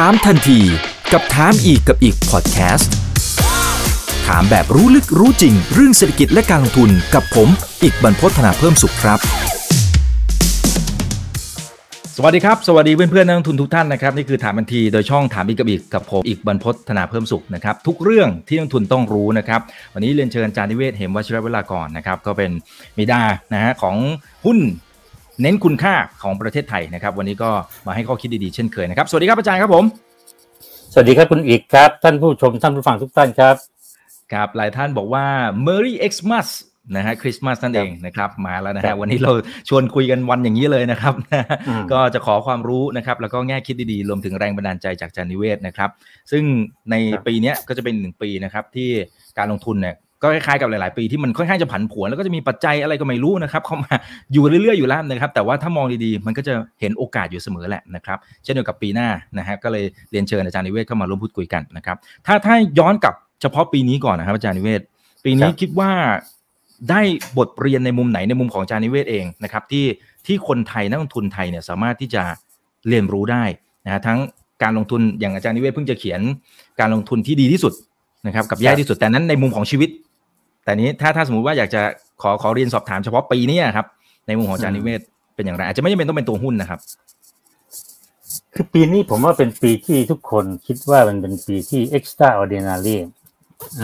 ถามทันทีกับถามอีกกับอีกพอดแคสต์ถามแบบรู้ลึกรู้จริง เรื่องเศรษฐกิจและการลงทุนกับผม อีกบรรพฒนาเพิ่มสุขครับ สวัสดีครับ สวัสดีเพื่อนเพื่อนนักลงทุนทุกท่านนะครับนี่คือถามทันทีโดยช่องถามอีกกับอีกกับผมอีกบรรพฒนาเพิ่มสุขนะครับทุกเรื่องที่นักลงทุนต้องรู้นะครับวันนี้เรียนเชิญอาจารย์นิเวศเหมวชิรเวลากรนะครับก็เป็นมิดานะฮะของหุ้น เน้นคุณค่าของประเทศไทยนะครับ วันนี้ก็มาให้ข้อคิดดีๆเช่นเคยนะครับ สวัสดีครับอาจารย์ครับผม สวัสดีครับคุณอีกครับ ท่านผู้ชมท่านผู้ฟังทุกท่านครับครับหลายท่านบอกว่า Merry Xmas นะฮะคริสต์มาสนั่นเองนะครับมาแล้วนะฮะวันนี้เราชวนคุยกันวันอย่างนี้เลยนะครับ ก็จะขอความรู้นะครับ แล้วก็แง่คิดดีๆ รวมถึงแรงบันดาลใจจากจานิเวศนะครับ ซึ่งในปีนี้ก็จะเป็นหนึ่งปีนะครับที่การลงทุนเนี่ย ก็คล้ายๆกับหลาย ๆ ปีที่มันค่อนข้างจะผันผวน แล้วก็จะมีปัจจัยอะไรก็ไม่รู้นะครับเข้ามาอยู่เรื่อยๆอยู่แล้วนะครับ แต่ว่าถ้ามองดีๆ มันก็จะเห็นโอกาสอยู่เสมอแหละนะครับ เช่นเดียวกับปีหน้านะฮะก็เลยเรียนเชิญอาจารย์นิเวศเข้ามาร่วมพูดคุยกันนะครับ ถ้าถ้าย้อนกลับเฉพาะปีนี้ก่อนนะครับอาจารย์นิเวศ ปีนี้คิดว่าได้บทเรียนในมุมไหนในมุมของอาจารย์นิเวศเองนะครับที่ที่คนไทยนักลงทุนไทยเนี่ยสามารถที่จะเรียนรู้ได้นะฮะทั้งการลงทุนอย่างอาจารย์นิเวศเพิ่งจะเขียนการลงทุนที่ดีที่สุดนะครับกับแย่ที่สุดแต่นั้นในมุมของชีวิต แต่นี้ถ้าถ้าสมมติว่าอยากจะขอขอเรียนสอบถามเฉพาะปีนี้ครับ ในมุมของอาจารย์นิเวศเป็นอย่างไร อาจจะไม่จำเป็นต้องเป็นตัวหุ้นนะครับ คือปีนี้ผมว่าเป็นปีที่ทุกคนคิดว่ามันเป็นปีที่ extraordinary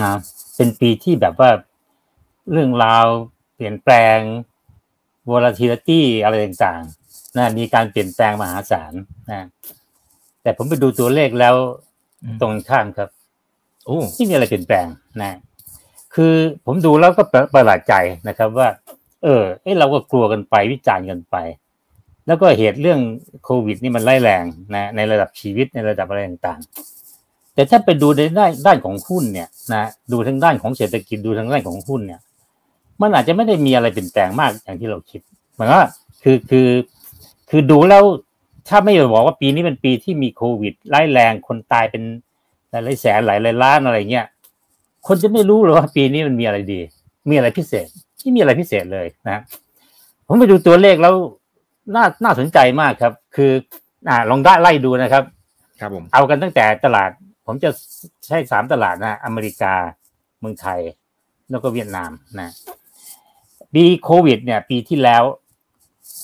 นะเป็นปีที่แบบว่าเรื่องราวเปลี่ยนแปลง volatility อะไรต่างๆนะมีการเปลี่ยนแปลงมหาศาลนะแต่ผมไปดูตัวเลขแล้วตรงข้ามครับ โอ้ที่มีอะไรเปลี่ยนแปลงนะ คือผมดูแล้วก็ประหลาดใจนะครับว่า เออเอ้เราก็กลัวกันไปวิจารณ์กันไป แล้วก็เหตุเรื่องโควิด นี่มันไล่แรงนะในระดับชีวิตในระดับอะไรต่างๆ แต่ถ้าไปดูในด้านด้านของหุ้นเนี่ยนะดูทางด้านของเศรษฐกิจดูทางด้านของหุ้นเนี่ย มันอาจจะไม่ได้มีอะไรเปลี่ยนแปลงมากอย่างที่เราคิดหมายว่าคือคือคือดูแล้วถ้าไม่บอกว่าปีนี้เป็นปีที่มีโควิดไล่แรงคนตายเป็นหลายแสนหลายล้านอะไรเงี้ย คนจะไม่รู้หรอว่าปีนี้มันมีอะไรดี มีอะไรพิเศษที่มีอะไรพิเศษเลยนะผมไปดูตัวเลขแล้วน่าน่าสนใจมากครับ คืออ่าลองได้ไล่ดูนะครับ ครับผมเอากันตั้งแต่ตลาด ผมจะใช้สามตลาดนะอเมริกาเมืองไทย แล้วก็เวียดนามนะปีโควิด เนี่ย ปีที่แล้ว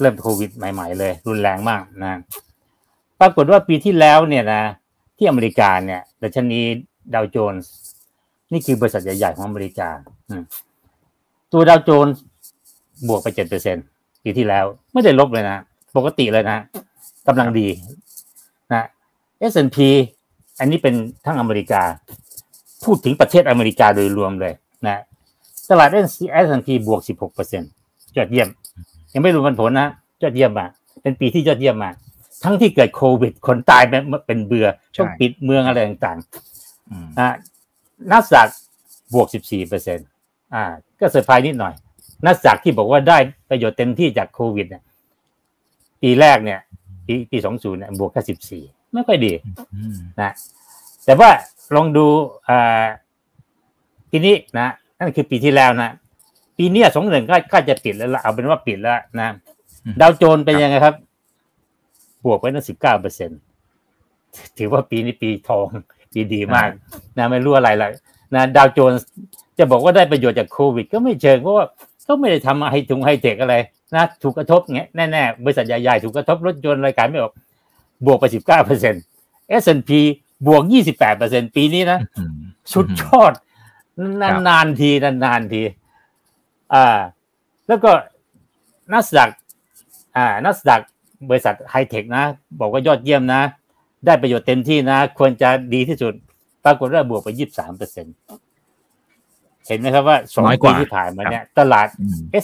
เริ่มโควิดใหม่ ๆ เลย รุนแรงมากนะปรากฏว่าปีที่แล้วเนี่ยนะที่อเมริกาเนี่ยดัชนีดาวโจนส์ นี่คือบริษัทใหญ่ ๆ ของอเมริกาตัวดาวโจนส์บวกไปเจ็ดเปอร์เซ็นปีที่แล้ว ไม่ได้ลบเลยนะ ปกติเลยนะกำลังดีนะ S&P อันนี้เป็นทั้งอเมริกา พูดถึงประเทศอเมริกาโดยรวมเลยนะตลาด S&P บวกสิบหกเปอร์เซ็นยอดเยี่ยม ยังไม่รู้ผลผลนะยอดเยี่ยมมาเป็นปีที่ยอดเยี่ยมมาทั้งที่เกิดโควิด คนตายเป็นเบื่อช่วงปิดเมืองอะไรต่างๆนะ นัสดักบวก 14เปอร์เซ็นอ่า ก็เซอร์ไพรส์นิดหน่อย นัสดักที่บอกว่าได้ประโยชน์เต็มที่จากโควิดเนี่ยปีแรกเนี่ย ปีปีสองศูนย์เนี่ยบวกแค่สิบสี่ไม่ค่อยดีนะแต่ว่าลองดูอ่าปีนี้นะนั่นคือปีที่แล้วนะปีนี้สองหนึ่งก็ก็จะปิดแล้วเอาเป็นว่าปิดแล้วนะดาวโจนเป็นยังไงครับ บวกไปตั้งสิบเก้าเปอร์เซ็นถือว่าปีนี้ปีทอง ดีดีมากนะไม่รู้อะไรเลยนะดาวโจนส์จะบอกว่าได้ประโยชน์จากโควิด ก็ไม่เชิงเพราะว่าก็ไม่ได้ทำไฮทุงไฮเทคอะไรนะถูกกระทบเงี้ยแน่ๆบริษัทใหญ่ๆถูกกระทบรถยนต์รายการไม่ออกบวกไปสิบเก้าเปอร์เซ็นต์ S&P บวกยี่สิบแปดเปอร์เซ็นปีนี้นะสุดยอดนานๆทีนานๆที อ่า แล้วก็นัสดักอ่านัสดักบริษัทไฮเทคนะ บอกว่ายอดเยี่ยมนะ ได้ประโยชน์เต็มที่นะ ควรจะดีที่สุด ปรากฏว่าบวกไปยี่สามเปอร์เซ็นเห็นไหมครับว่าสองปีที่ผ่านมาเนี่ย ตลาด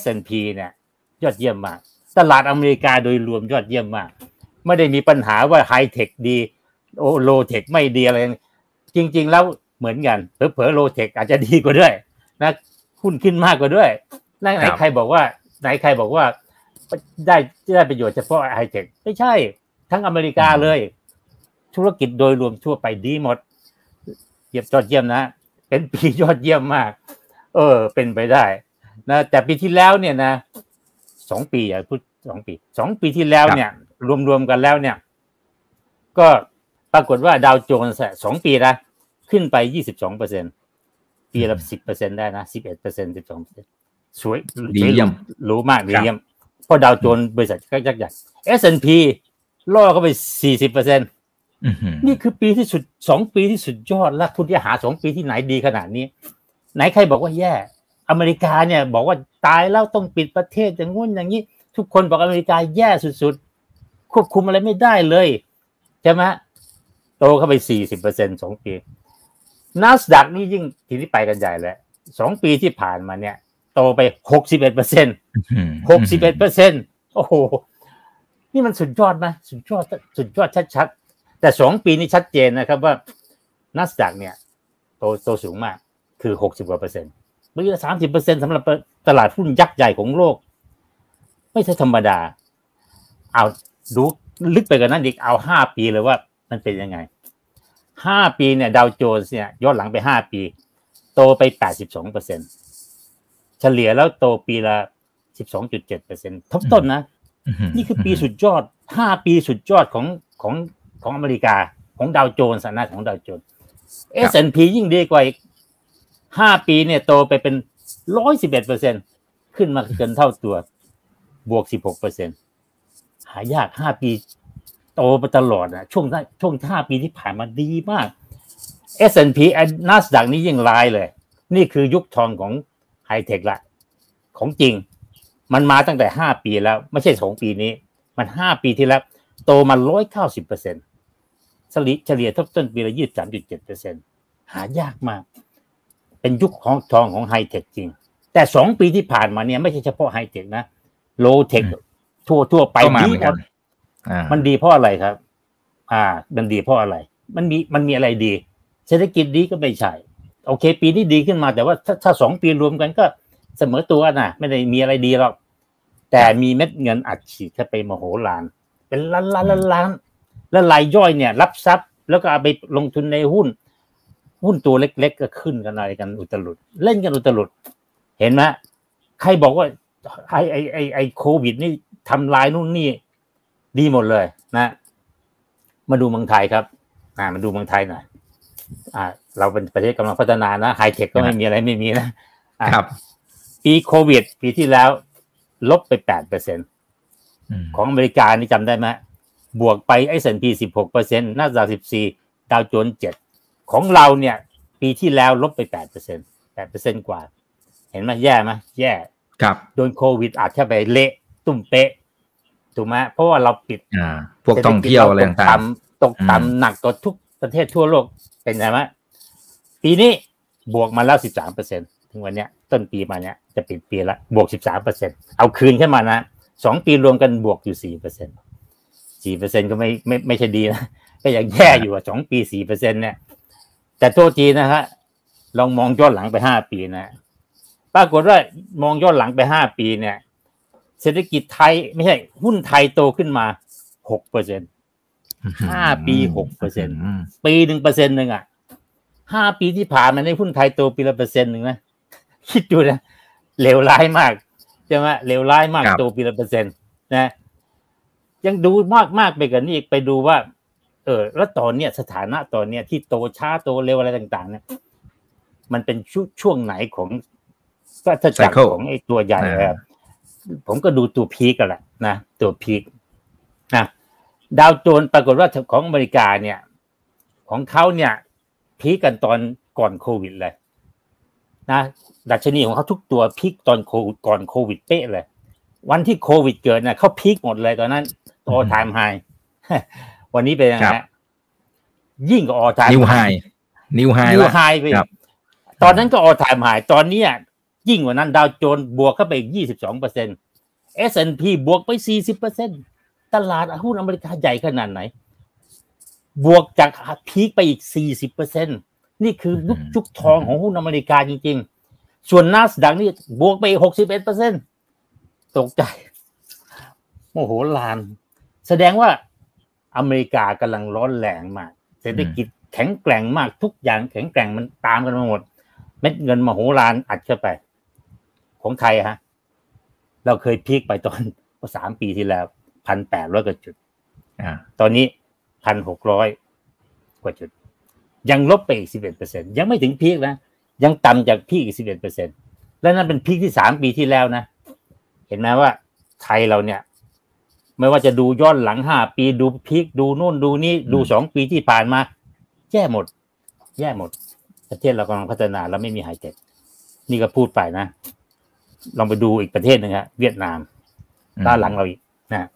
S&P เนี่ย ยอดเยี่ยมมาก ตลาดอเมริกาโดยรวมยอดเยี่ยมมาก ไม่ได้มีปัญหาว่าไฮเทคดี โอ low-tech ไม่ดีอะไร จริง ๆ แล้วเหมือนกันเผลอๆ low-tech อาจจะดีกว่าด้วยนะหุ้นขึ้นมากกว่าด้วยไหนใครบอกว่า ไหนใครบอกว่าได้ได้ประโยชน์เฉพาะไฮเทคไม่ใช่ ทั้งอเมริกาเลย ธุรกิจโดยรวมทั่วไปดีหมดเยี่ยมยอดเยี่ยมนะ เป็นปียอดเยี่ยมมาก เออ เป็นไปได้นะแต่ปีที่แล้วเนี่ยนะสองปีอย่าพูดสองปีสองปีที่แล้วเนี่ย รวมๆกันแล้วเนี่ย ก็ปรากฏว่าดาวโจนส์สองปีนะขึ้นไปยี่สิบสองเปอร์เซ็นปีละสิบเปอร์เซ็นได้นะสิบเอ็ดเปอร์เซ็นสิบสองเปอร์เซ็นสวยดีเยี่ยมรู้มากดีเยี่ยมเพราะดาวโจนส์บริษัทก็ยักษ์ใหญ่ S&P ล่อเข้าไปสี่สิบเปอร์เซ็นต์อื้อหือ นี่คือปีที่สุดสองปีที่สุดยอดแล้วคุณจะหาสองปีที่ไหนดีขนาดนี้ ไหนใครบอกว่าแย่ อเมริกาเนี่ย บอกว่าตายแล้วต้องปิดประเทศอย่างงู้นอย่างนี้ ทุกคนบอกอเมริกาแย่สุดๆ ควบคุมอะไรไม่ได้เลยใช่ไหมโตเข้าไปสี่สิบเปอร์เซ็นสองปีนัสดักนี่ยิ่งทีนี้ไปกันใหญ่เลยสองปีที่ผ่านมาเนี่ย โตไปหกสิบเอ็ดเปอร์เซ็นหกสิบเอ็ดเปอร์เซ็นโอ้โห นี่มันสุดยอดไหมสุดยอดสุดยอดชัดๆ แต่สองปีนี้ชัดเจนนะครับว่านัสดักเนี่ยโตโตสูงมากคือหกสิบกว่าเปอร์เซ็นต์เมื่อสามสิบเปอร์เซ็นสำหรับตลาดหุ้นยักษ์ใหญ่ของโลก ไม่ใช่ธรรมดา เอาดูลึกไปกว่านั้นอีกเอาห้าปีเลยว่ามันเป็นยังไงห้าปีเนี่ยดาวโจนส์เนี่ยย้อนหลังไปห้าปี โตไปแปดสิบสองเปอร์เซ็นเฉลี่ยแล้วโตปีละสิบสองจุดเจ็ดเปอร์เซ็นทบต้นนะ นี่คือปีสุดยอดห้าปีสุดยอดของของ ของอเมริกาของดาวโจนส์นะของดาวโจนส์ S&P ยิ่งดีกว่าอีกห้าปีเนี่ยโตไปเป็นร้อยสิบเอ็ดเปอร์เซ็นขึ้นมาเกินเท่าตัวบวกสิบหกเปอร์เซ็นหายากห้าปี โตมาตลอดนะช่วงช่วงห้าปีที่ผ่านมาดีมาก S&P นัสดักนี้ยิ่งลายเลย นี่คือยุคทองของไฮเทคละ ของจริง มันมาตั้งแต่ห้าปีแล้ว ไม่ใช่สองปีนี้ มันห้าปีที่แล้ว โตมาร้อยเก้าสิบเปอร์เซ็นต์ เฉลี่ยทบต้นปีละยี่สามจุดเจ็ดเปอร์เซ็นหายากมาก เป็นยุคของทองของไฮเทคจริง แต่สองปีที่ผ่านมาเนี่ยไม่ใช่เฉพาะไฮเทคนะโลเทคทั่วทั่วไปก็มาดีเหมือนหมกัดนอ่ามันดีเพราะอะไรครับ อ่า มันดีเพราะอะไร มันมีมันมีอะไรดี เศรษฐกิจดีก็ไม่ใช่โอเค ปีนี้ดีขึ้นมาแต่ว่าถ้าถ้าสองปีรวมกันก็เสมอตัวนะไม่ได้มีอะไรดีหรอกแต่มีเม็ดเงินอัดฉีดเข้าไปมโหฬารเป็นล้านล้านล้านล้าน แล้วรายย่อยเนี่ย รับทรัพย์ แล้วก็เอาไปลงทุนในหุ้น หุ้นตัวเล็ก ๆ ก็ขึ้นกันอะไรกันอุตลุด เล่นกันอุตลุด เห็นไหมใครบอกว่าไอไอไอไอโควิด นี่ทำลายนู่นนี่ ดีหมดเลยนะ มาดูเมืองไทยครับ อ่า มาดูเมืองไทยหน่อยอ่า เราเป็นประเทศกำลังพัฒนานะไฮเทคก็ไม่มีอะไรไม่มีนะอะครับปีโควิด ปีที่แล้ว ลบไปแปดเปอร์เซ็นมของอเมริกานี่จำได้ไหม บวกไปไอ้ S&P สิบหกเปอร์เซ็นต์น่าจะสิบสี่ดาวโจนส์เจ็ดของเราเนี่ย ปีที่แล้วลบไปแปดเปอร์เซ็นแปดเปอร์เซ็นกว่า เห็นไหมแย่ไหมแย่ครับโดนโควิดอาจจะไปเละตุ่มเป๊ะถูกไหมเพราะว่าเราปิดอ่าพวกท่องเที่ยวอะไรต่างตกตกอืมต่ำหนักกว่าทุกประเทศทั่วโลกเป็นไงไหมปีนี้บวกมาแล้วสิบสามเปอร์เซ็นถึงวันเนี้ย ต้นปีมาเนี้ยจะปิดปีละบวกสิบสามเปอร์เซ็นเอาคืนขึ้นมานะสองปีรวมกันบวกอยู่สี่เปอร์เซ็น สี่เปอร์เซ็นก็ไม่ไม่ไม่ใช่ดีนะก็ยังแย่อยู่อะสองปีสี่เปอร์เซ็นเนี่ย แต่โทษทีนะฮะลองมองย้อนหลังไปห้าปีนะปรากฏว่ามองย้อนหลังไปห้าปีเนี่ย เศรษฐกิจไทยไม่ใช่หุ้นไทยโตขึ้นมาหกเปอร์เซ็นๆห้าปี6%มปีหนึ่งเปอร์เซ็นต์หนึ่งอะห้าปีที่ผ่านมาในหุ้นไทยโตปีละเปอร์เซ็นต์หนึ่งนะคิดดูนะเลวร้ายมากใช่ไหมเลวร้ายมากโตปีละเปอร์เซ็นต์นะ ยังดูมากมากไปกว่านี้อีกไปดูว่า เออ แล้วตอนเนี้ยสถานะตอนเนี้ยที่โตช้าโตเร็วอะไรต่าง ๆ เนี่ย มันเป็นช่วงช่วงไหนของก็ถ้าจักร Cycle ของไอ้ตัวใหญ่อ่าครับผมก็ดูตัวพีกกันแหละนะตัวพีกนะดาวโจนส์ปรากฏว่าของอเมริกาเนี่ย ของเขาเนี่ย พีคกันตอนก่อนโควิดเลยนะดัชนีของเขาทุกตัว peak ตอนโควิดก่อนโควิดเป๊ะเลย วันที่โควิดเกิดเนี่ยเขา peak หมดเลยตอนนั้น all-time high วันนี้เป็นยังไงครับฮะยิ่งกว่า all-time new high new high new ละ high ไปอีกครับตอนนั้นก็ออท m มไฮตอนเนี้ยยิ่งกว่านั้นดาวโจนส์บวกเข้าไปอีกยี่สิบสองเปอร์เซ็นต์ S&P บวกไปสี่สิบเปอร์เซ็นต์ตลาดหุ้นอเมริกาใหญ่ขนาดไหน บวกจากพีคไปอีกสี่สิบเปอร์เซ็นนี่คือยุคยุคทองของหุ้นอเมริกาจริง ๆ ส่วนนัสดังนี่บวกไปหกสิบเอ็ดเปอร์เซ็นตกใจ โมโหลาน แสดงว่าอเมริกากำลังร้อนแรงมาก เศรษฐกิจแข็งแกร่งมากทุกอย่างแข็งแกร่งมันตามกันมาหมด เม็ดเงินมโหฬารอัดเข้าไป ของไทยฮะ เราเคยพีคไปตอนสามปีที่แล้วพันแปดร้อยกว่าจุดอ่าตอนนี้พันหกร้อยกว่าจุด ยังลบไปอีกสิบเอ็ดเปอร์เซ็นต์ยังไม่ถึง peak นะ ยังต่ำจาก peak อีกสิบเอ็ดเปอร์เซ็นต์และนั่นเป็น peak ที่สามปีที่แล้วนะ เห็นไหมว่าไทยเราเนี่ย ไม่ว่าจะดูย้อนหลังห้าปีดู peak ดูนู่นดูนี่ดูสองปีที่ผ่านมา แย่หมด แย่หมด ประเทศเรากำลังพัฒนาแล้วไม่มีไฮเทคนี่ก็พูดไปนะลองไปดูอีกประเทศหนึ่งฮะเวียดนามด้านหลังเราอีกนะ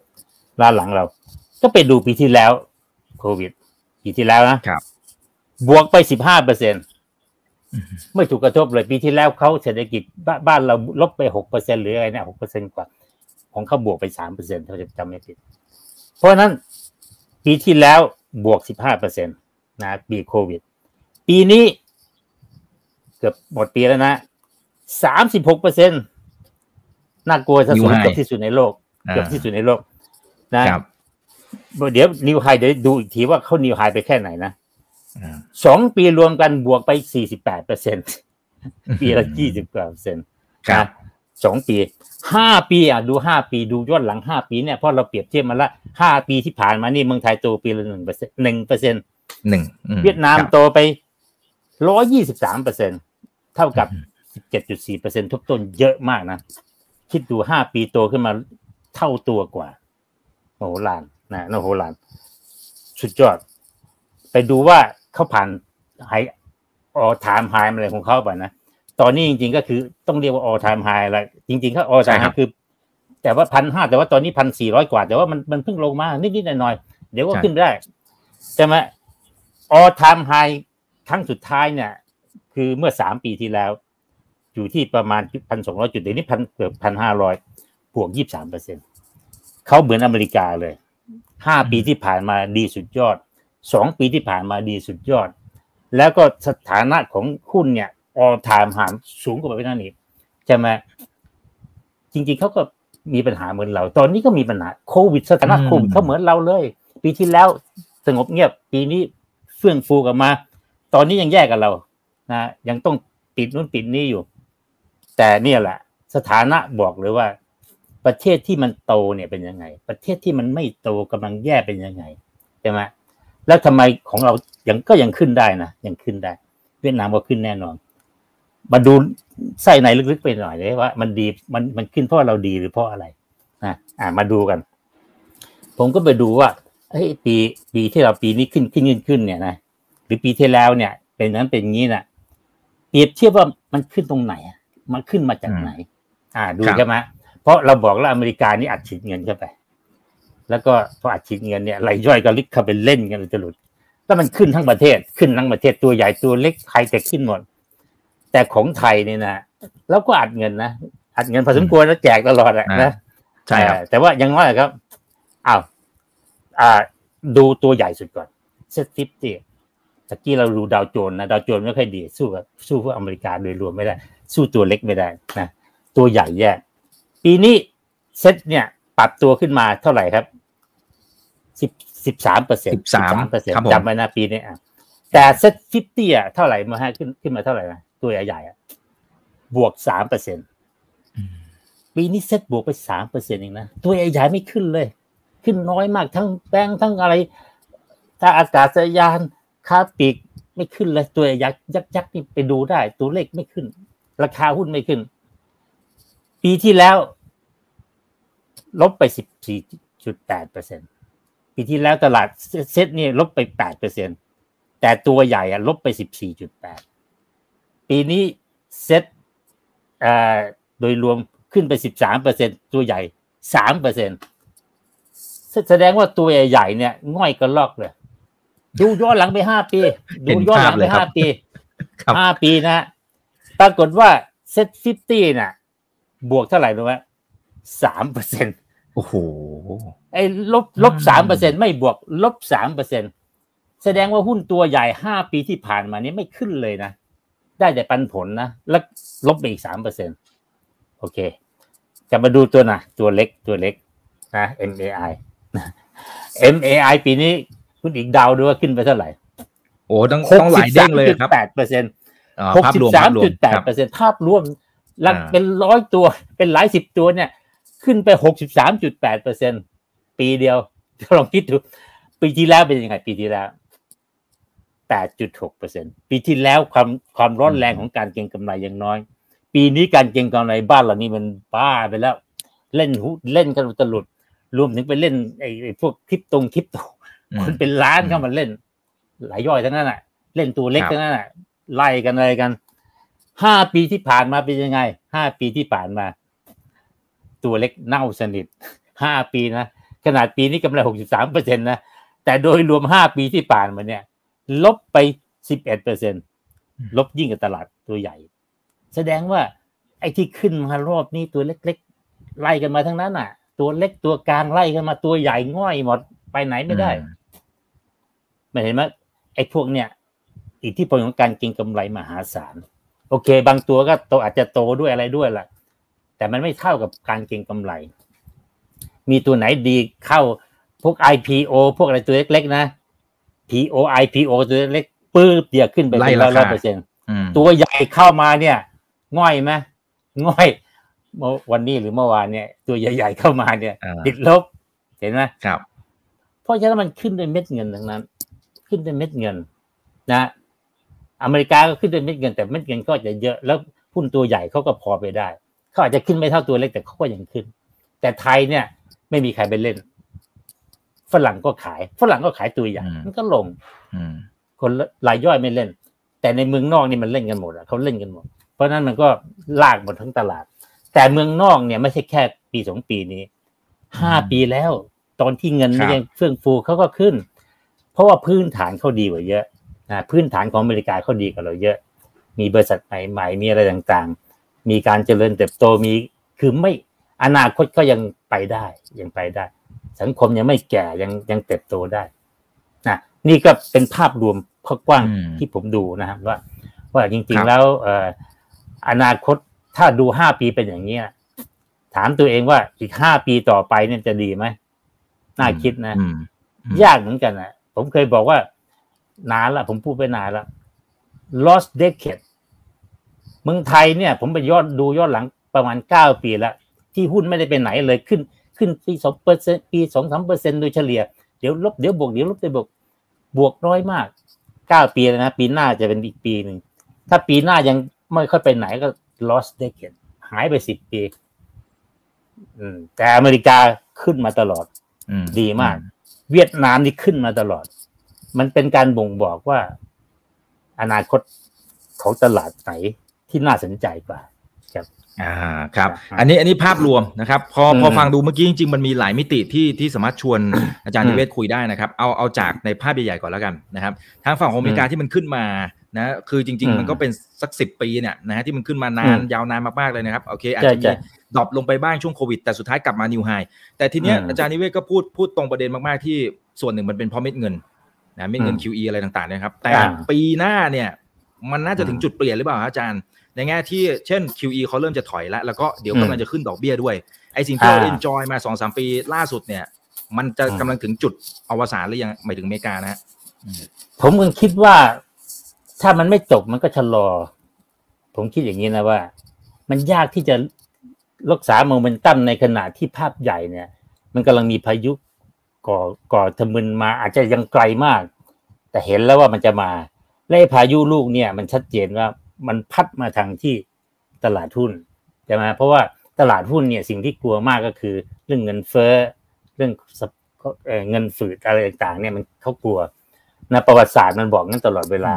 ด้านหลังเรา ก็ไปดูปีที่แล้ว โควิด ปีที่แล้วนะครับ บวกไปสิบห้าเปอร์เซ็นไม่ถูกกระทบเลยปีที่แล้วเขาเศรษฐกิจบ้านเราลบไปหกเปอร์เซ็นหรืออะไรเนี่ยหกเปอร์เซ็นกว่า ของเขาบวกไปสามเปอร์เซ็นต์เขาจะจำไม่ผิด เพราะนั้นปีที่แล้วบวกสิบห้าเปอร์เซ็นตนะปีโควิด ปีนี้เกือบหมดปีแล้วนะสามสิบหกเปอร์เซ็นต์น่ากลัวสูงเกือบที่สุดในโลกเกือบที่สุดในโลกนะครับเดี๋ยว new high เดี๋ยวดูอีกทีว่าเขา new high ไปแค่ไหนนะสองปีรวมกันบวกไปสี่สิบแปดเปอร์เซ็นต์ปีละยี่สิบกว่าเปอร์เซ็นต์นะ สองปีห้าปีอะดูห้าปีดูย้อนหลังห้าปีเนี่ยเพราะเราเปรียบเทียบมาละห้าปีที่ผ่านมานี่เมืองไทยโตปีละหนึ่งเปอร์เซ็นต์หนึ่งเปอร์เซ็นต์หนึ่งเวียดนามโตไปร้อยยี่สิบสามเปอร์เซ็นเท่ากับสิบเจ็ดจุดสี่เปอร์เซ็นทบต้นเยอะมากนะ คิดดูห้าปีโตขึ้นมาเท่าตัวกว่าโอ้โหลานนะโอ้โหลาน สุดยอด ไปดูว่าเขาผ่านไฮออทามไฮอะไรของเขาไปนะ ตอนนี้จริง ๆ ก็คือต้องเรียกว่าออทามไฮอะไรจริงๆเขาออทามไฮคือ แต่ว่าพันห้าแต่ว่าตอนนี้พันสี่ร้อยกว่า แต่ว่ามันมันเพิ่งลงมานิดๆหน่อยๆเดี๋ยวก็ขึ้นได้ใช่ไหมออทามไฮครั้งสุดท้ายเนี่ย คือเมื่อสามปีที่แล้ว อยู่ที่ประมาณพันสองร้อยจุดเดี๋ยวนี้พันเกือบพันห้าร้อยบวกยี่สามเปอร์เซ็นเขาเหมือนอเมริกาเลยห้าปีที่ผ่านมาดีสุดยอดสองปีที่ผ่านมาดีสุดยอด แล้วก็สถานะของหุ้นเนี่ย ออทามหาสูงกว่าไปนั่นอีกใช่ไหมจริง ๆเขาก็มีปัญหาเหมือนเรา ตอนนี้ก็มีปัญหาโควิดสถานะโควิดเขาเหมือนเราเลย ปีที่แล้วสงบเงียบ ปีนี้เฟื่องฟูกลับมา ตอนนี้ยังแยกกันเรานะยังต้องปิดนู้นปิดนี้อยู่ แต่เนี่ยแหละ สถานะบอกเลยว่า ประเทศที่มันโตเนี่ยเป็นยังไง ประเทศที่มันไม่โตกำลังแย่เป็นยังไงใช่ไหมแล้วทำไมของเรายังก็ยังขึ้นได้นะยังขึ้นได้ เวียดนามก็ขึ้นแน่นอน มาดูใส่ในลึกๆไปหน่อยเลยว่ามันดีมันมันขึ้นเพราะเราดีหรือเพราะอะไรนะอ่ามาดูกัน ผมก็ไปดูว่าเฮ้ยปีปีที่เราปีนี้ขึ้นขึ้นขึ้นขึ้นเนี่ยนะหรือปีที่แล้วเนี่ย เป็นนั้นเป็นงี้นะเปรียบเทียบว่ามันขึ้นตรงไหนมันขึ้นมาจากไหน อ่าดูใช่ไหมเพราะเราบอกแล้วอเมริกานี่อัดฉีดเงินเข้าไป แล้วก็พออัดฉีดเงินเนี่ยไหลย่อยก็ลิกเข้าไปเล่นกันจะหลุดแล้วมันขึ้นทั้งประเทศขึ้นทั้งประเทศตัวใหญ่ตัวเล็กใครแต่ขึ้นหมด แต่ของไทยเนี่ยนะเราก็อัดเงินนะอัดเงินพอสมควรแล้วแจกตลอดอะนะใช่แต่ว่ายังน้อยครับอ้าวอ่า ดูตัวใหญ่สุดก่อน SET50ตะกี้เราดูดาวโจนส์นะดาวโจนส์ไม่ค่อยดี สู้กับสู้พวกอเมริกาโดยรวมไม่ได้ สู้ตัวเล็กไม่ได้นะตัวใหญ่แย่ปีนี้เซ็ตเนี่ย ปรับตัวขึ้นมาเท่าไหร่ครับสิบสิบสามเปอร์เซ็นต์สิบสามเปอร์เซ็นต์จำไว้นะปีนี้อะแต่ SET50อะเท่าไหร่มาฮะขึ้นขึ้นมาเท่าไหร่นะ ตัวใหญ่ๆบวกสามเปอร์เซ็นปีนี้เซ็ตบวกไปสามเปอร์เซ็นต์เองนะตัวใหญ่ๆไม่ขึ้นเลย ขึ้นน้อยมากทั้งแบงก์ทั้งอะไรท่าอากาศยานค้าปลีกไม่ขึ้นเลย ตัวยักษ์ยักษ์ยักษ์นี่ไปดูได้ ตัวเลขไม่ขึ้น ราคาหุ้นไม่ขึ้น ปีที่แล้ว ลบไปสิบสี่จุดแปดเปอร์เซ็นปีที่แล้วตลาดเซ็ตนี่ลบไปแปดเปอร์เซ็นแต่ตัวใหญ่อะลบไปสิบสี่จุดแปด ปีนี้เซ็ตโดยรวมขึ้นไปสิบสามเปอร์เซ็นตัวใหญ่สามเปอร์เซ็นแสดงว่าตัวใหญ่เนี่ยง่อยกระรอกเลย ดูย้อนหลังไปห้าปี ดูย้อนหลังไปห้าปีห้าปีนะ ปรากฏว่า SET50น่ะ บวกเท่าไหร่รู้ไหมสามเปอร์เซ็นโอ้โห ไอ้ลบลบสามเปอร์เซ็นไม่บวกลบสามเปอร์เซ็นแสดงว่าหุ้นตัวใหญ่ห้าปีที่ผ่านมานี้ไม่ขึ้นเลยนะ ได้แต่ปันผลนะ แล้วลบไปอีกสามเปอร์เซ็นโอเค จะมาดูตัวนะตัวเล็กตัวเล็กนะ MAI MAI ปีนี้คุณอีกดาวดูว่าขึ้นไปเท่าไหร่ โอ้ต้องต้องหลายเด้งเลยครับแปดเปอร์เซ็นต์หกสิบสามจุดแปดเปอร์เซ็นต์ภาพรวมลักเป็นร้อยตัวเป็นหลายสิบตัวเนี่ย ขึ้นไปหกสิบสามจุดแปดเปอร์เซ็นปีเดียวลองคิดดู ปีที่แล้วเป็นยังไง ปีที่แล้ว 8.6%ปีที่แล้วความความร้อนแรงของการเก็งกำไรยังน้อย ปีนี้การเก็งกำไรบ้านเรานี่มันบ้าไปแล้ว เล่นหุเล่นกันตลุด รวมถึงไปเล่นไอ้พวกคลิปตรงคลิปโตคนเป็นล้านเข้ามาเล่น หลายย่อยทั้งนั้นอะเล่นตัวเล็กทั้งนั้นอะไล่กันอะไรกันห้าปีที่ผ่านมาเป็นยังไงห้าปีที่ผ่านมา ตัวเล็กเน่าสนิทห้าปีนะขนาดปีนี้กำไรหกสิบสามเปอร์เซ็นตนะแต่โดยรวมห้าปีที่ผ่านมาเนี่ย ลบไปสิบเอ็ดเปอร์เซ็นลบยิ่งกับตลาดตัวใหญ่ แสดงว่าไอ้ที่ขึ้นมารอบนี้ตัวเล็กๆ ไล่กันมาทั้งนั้นอะ ตัวเล็กตัวกลางไล่กันมาตัวใหญ่ง่อยหมดไปไหนไม่ได้ไม่เห็นไหมไอ้พวกเนี่ย อิทธิพลของการเก็งกำไรมหาศาล โอเค บางตัวก็โตอาจจะโตด้วยอะไรด้วยล่ะ แต่มันไม่เท่ากับการเก็งกำไร มีตัวไหนดีเข้าพวก IPO พวกอะไรตัวเล็กๆนะ PO IPO ตัวเล็กปื้บเดียวขึ้นไปเป็นร้อยเปอร์เซ็นต์ตัวใหญ่เข้ามาเนี่ย ง่อยไหมง่อยวันนี้หรือเมื่อวานเนี่ย ตัวใหญ่ๆเข้ามาเนี่ยติดลบ เห็นไหมครับ เพราะฉะนั้นมันขึ้นด้วยเม็ดเงินทั้งนั้น ขึ้นด้วยเม็ดเงิน นะ อเมริกาก็ขึ้นด้วยเม็ดเงิน แต่เม็ดเงินก็จะเยอะแล้วหุ้นตัวใหญ่เขาก็พอไปได้เขาอาจจะขึ้นไม่เท่าตัวเล็กแต่เขาก็ยังขึ้น แต่ไทยเนี่ย ไม่มีใครไปเล่น ฝรั่งก็ขาย ฝรั่งก็ขายตัวใหญ่มันก็ลงคนรายย่อยไม่เล่น แต่ในเมืองนอกนี่มันเล่นกันหมดอะเขาเล่นกันหมด เพราะนั้นมันก็ลากหมดทั้งตลาด แต่เมืองนอกเนี่ยไม่ใช่แค่ปีสองปีนี้ห้าปีแล้ว ตอนที่เงินไม่ยังเฟื่องฟูเขาก็ขึ้น เพราะว่าพื้นฐานเขาดีกว่าเยอะนะพื้นฐานของอเมริกาเขาดีกว่าเราเยอะ มีบริษัทใหม่ๆมีอะไรต่างๆ มีการเจริญเติบโตมีคือไม่อนาคตก็ยังไปได้ยังไปได้ สังคมยังไม่แก่ยังยังเติบโตได้นะนี่ก็เป็นภาพรวมกว้างที่ผมดูนะครับ ว่า ว่าจริง ๆ แล้วเอ่ออนาคตถ้าดูห้าปีเป็นอย่างนี้ถามตัวเองว่าอีกห้าปีต่อไปเนี่ยจะดีไหมน่าคิดนะยากเหมือนกันนะผมเคยบอกว่านานละผมพูดไปนานละ lost decade เมืองไทยเนี่ย ผมไปยอดดูยอดหลังประมาณเก้าปีแล้วที่หุ้นไม่ได้ไปไหนเลยขึ้น ขึ้นปีสองเปอร์เซ็นปีสองสามเปอร์เซ็นโดยเฉลี่ย เดี๋ยวลบเดี๋ยวบวกเดี๋ยวลบเดี๋ยวบวกบวกน้อยมากเก้าปีแล้วนะ ปีหน้าจะเป็นอีกปีหนึ่ง ถ้าปีหน้ายังไม่ค่อยไปไหนก็ lost decade หายไปสิบปีแต่อเมริกาขึ้นมาตลอดดีมาก เวียดนามนี่ขึ้นมาตลอด มันเป็นการบ่งบอกว่า อนาคตของตลาดไหนที่น่าสนใจกว่า อ่าครับ อันนี้อันนี้ภาพรวมนะครับ พอพอฟังดูเมื่อกี้จริงๆมันมีหลายมิติที่ที่สามารถชวนอาจารย์นิเวศน์คุยได้นะครับ เอาเอาจากในภาพใหญ่ๆก่อนแล้วกันนะครับทางฝั่งของอเมริกาที่มันขึ้นมานะคือจริง ๆ มันก็เป็นสักสิบปีเนี่ยนะฮะที่มันขึ้นมานานยาวนานมากๆเลยนะครับโอเคอาจจะมี drop ลงไปบ้างช่วงโควิดแต่สุดท้ายกลับมา new high แต่ทีเนี้ยอาจารย์นิเวศน์ก็พูดพูดตรงประเด็นมากๆที่ส่วนหนึ่งมันเป็นเพราะเม็ดเงินนะเม็ดเงิน QE อะไรต่างๆนะครับ แต่ปีหน้าเนี่ยมันน่าจะถึงจุดเปลี่ยนหรือเปล่าอาจารย์ ในแง่ที่เช่น QE เขาเริ่มจะถอยแล้ว แล้วก็เดี๋ยวกำลังจะขึ้นดอกเบี้ยด้วย ไอ้สิ่งที่เราเอ็นจอยมาสองสามปีล่าสุดเนี่ย มันจะกำลังถึงจุดอวสานหรือยังหมายถึงอเมริกานะฮะผมก็คิดว่า ถ้ามันไม่จบมันก็ชะลอ ผมคิดอย่างนี้นะว่า มันยากที่จะรักษาโมเมนตัมในขณะที่ภาพใหญ่เนี่ย มันกำลังมีพายุก่อก่อทมึนมาอาจจะยังไกลมาก แต่เห็นแล้วว่ามันจะมาและพายุลูกเนี่ย มันชัดเจนว่า มันพัดมาทางที่ตลาดหุ้นใช่ไหมเพราะว่าตลาดหุ้นเนี่ยสิ่งที่กลัวมากก็คือ เรื่องเงินเฟ้อเรื่องเงินฝืดอะไรต่างๆเนี่ยมันเขากลัวนะประวัติศาสตร์มันบอกงั้นตลอดเวลา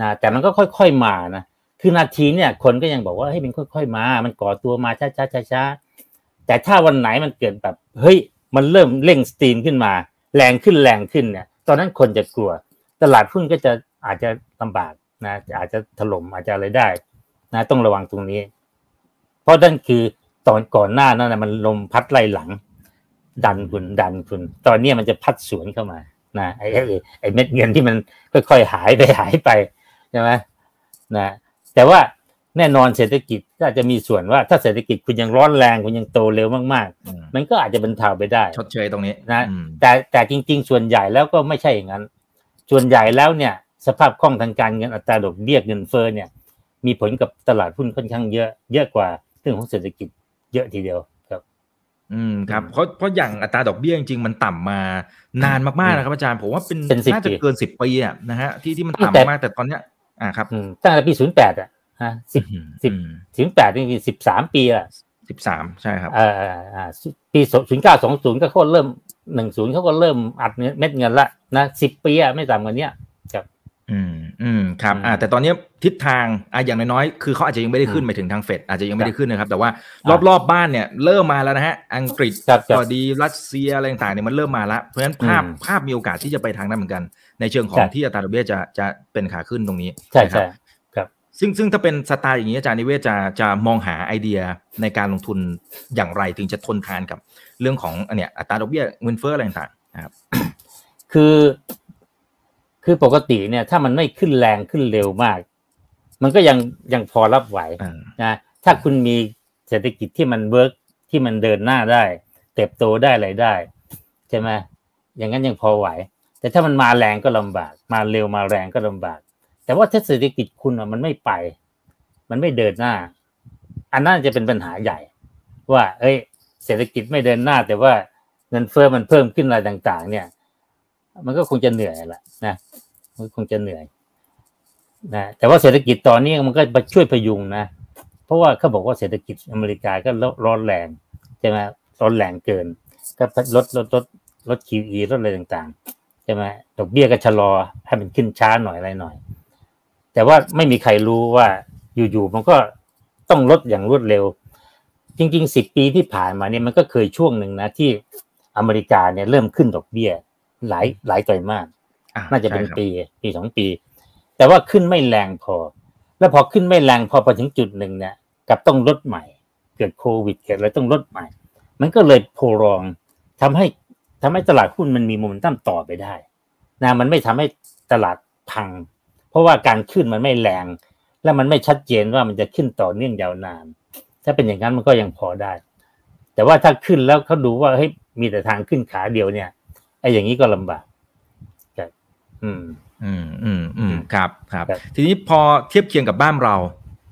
นะแต่มันก็ค่อยๆมานะคือนาทีเนี่ยคนก็ยังบอกว่าให้มันค่อยๆมา มันก่อตัวมาช้าๆๆแต่ถ้าวันไหนมันเกิดแบบเฮ้ยมันเริ่มเร่งสตรีมขึ้นมา แรงขึ้นแรงขึ้นเนี่ย ตอนนั้นคนจะกลัว ตลาดหุ้นก็จะอาจจะลำบาก นะอาจจะถล่มอาจจะอะไรได้ นะต้องระวังตรงนี้ เพราะนั่นคือตอนก่อนหน้านั้นนะมันลมพัดไล่หลัง ดันคุณดันคุณ ตอนนี้มันจะพัดสวนเข้ามานะไอ้ไอ้เม็ดเงินที่มันค่อยๆหายไปหายไปใช่ไหมนะ แต่ว่าแน่นอนเศรษฐกิจก็อาจจะมีส่วนว่า ถ้าเศรษฐกิจคุณยังร้อนแรงคุณยังโตเร็วมากๆ มันก็อาจจะเป็นเทาไปได้ ชดเชยตรงนี้นะแต่แต่จริง ๆ ส่วนใหญ่แล้วก็ไม่ใช่อย่างนั้น ส่วนใหญ่แล้วเนี่ย สภาพคล่องทางการเงินอัตราดอกเบี้ยเงินเฟ้อเนี่ย มีผลกับตลาดหุ้นค่อนข้างเยอะ เยอะกว่าเรื่องของเศรษฐกิจเยอะทีเดียวครับ อืมครับเพราะเพราะอย่างอัตราดอกเบี้ยจริงๆมันต่ำมานานมากๆนะครับอาจารย์ผมว่าเป็นน่าจะเกินสิบปีอะนะฮะที่ที่มันต่ำมากแต่ตอนเนี้ยอ่าครับตั้งแต่ปีศูนย์แปดอะฮะสิบสิบศูนย์แปดนี่สิบสามปีอะสิบสามใช่ครับอ่าอ่าปีศูนย์เก้าสองศูนย์ก็เขาเริ่มหนึ่งศูนย์เขาก็เริ่มอัดเม็ดเงินละนะสิบปีอะไม่ต่ำกว่านี้ครับ อืมอืมครับอ่าแต่ตอนนี้ทิศทางอ่าอย่างน้อยๆคือเขาอาจจะยังไม่ได้ขึ้นไปถึงทางเฟดอาจจะยังไม่ได้ขึ้นนะครับ แต่ว่ารอบๆบบ้านเนี่ยเริ่มมาแล้วนะฮะอังกฤษก็ดีรัสเซียอะไรต่างๆเนี่ยมันเริ่มมาแล้วเพราะฉะนั้นภาพภาพมีโอกาสที่จะไปทางนั้นเหมือนกัน ในเชิงของที่อัตราดอกเบี้ยจะจะเป็นขาขึ้นตรงนี้ใช่ใช่ครับซึ่งซึ่งถ้าเป็นสไตล์อย่างนี้อาจารย์นิเวศน์จะจะมองหาไอเดียในการลงทุนอย่างไรถึงจะทนทานกับเรื่องของอันเนี้ยอัตราดอกเบี้ยเงินเฟ้ออะไรต่างๆนะครับคือ คือปกติเนี่ย ถ้ามันไม่ขึ้นแรงขึ้นเร็วมาก มันก็ยังยังพอรับไหวนะถ้าคุณมีเศรษฐกิจที่มัน work ที่มันเดินหน้าได้เติบโตได้อะไรได้ใช่ไหมอย่างนั้นยังพอไหว แต่ถ้ามันมาแรงก็ลำบาก มาเร็วมาแรงก็ลำบาก แต่ว่าถ้าเศรษฐกิจคุณมันไม่ไป มันไม่เดินหน้า อันนั้นจะเป็นปัญหาใหญ่ ว่า เอ้ย เศรษฐกิจไม่เดินหน้า แต่ว่าเงินเฟ้อมันเพิ่มขึ้นอะไรต่าง ๆ เนี่ย มันก็คงจะเหนื่อยแหละนะมันคงจะเหนื่อยนะแต่ว่าเศรษฐกิจตอนนี้มันก็มาช่วยพยุงนะเพราะว่าเขาบอกว่าเศรษฐกิจอเมริกาก็ร้อนแรงใช่ไหมร้อนแรงเกิน ก็ลดลดลดลด QE ลดอะไรต่างๆใช่ไหมดอกเบี้ยก็ชะลอให้มันขึ้นช้าหน่อยอะไรหน่อย แต่ว่าไม่มีใครรู้ว่าอยู่ๆมันก็ต้องลดอย่างรวดเร็ว จริงๆสิบปีที่ผ่านมาเนี่ยมันก็เคยช่วงหนึ่งนะที่อเมริกาเนี่ยเริ่มขึ้นดอกเบี้ย หลายหลายไตรมาสน่าจะเป็นปีปีสองปี แต่ว่าขึ้นไม่แรงพอ แล้วพอขึ้นไม่แรงพอไปถึงจุดหนึ่งเนี่ยกับต้องลดใหม่ เกิดโควิดเกิดอะไรต้องลดใหม่ มันก็เลยโพรองทำให้ทำให้ตลาดหุ้นมันมีโมเมนตัมต่อไปได้นะมันไม่ทำให้ตลาดพัง เพราะว่าการขึ้นมันไม่แรง และมันไม่ชัดเจนว่ามันจะขึ้นต่อเนื่องยาวนาน ถ้าเป็นอย่างนั้นมันก็ยังพอได้ แต่ว่าถ้าขึ้นแล้วเขาดูว่าเฮ้ยมีแต่ทางขึ้นขาเดียวเนี่ย ไอ้อย่างนี้ก็ลำบากครับอืม อืมอืมอืมครับครับ ทีนี้พอเทียบเคียงกับบ้านเรา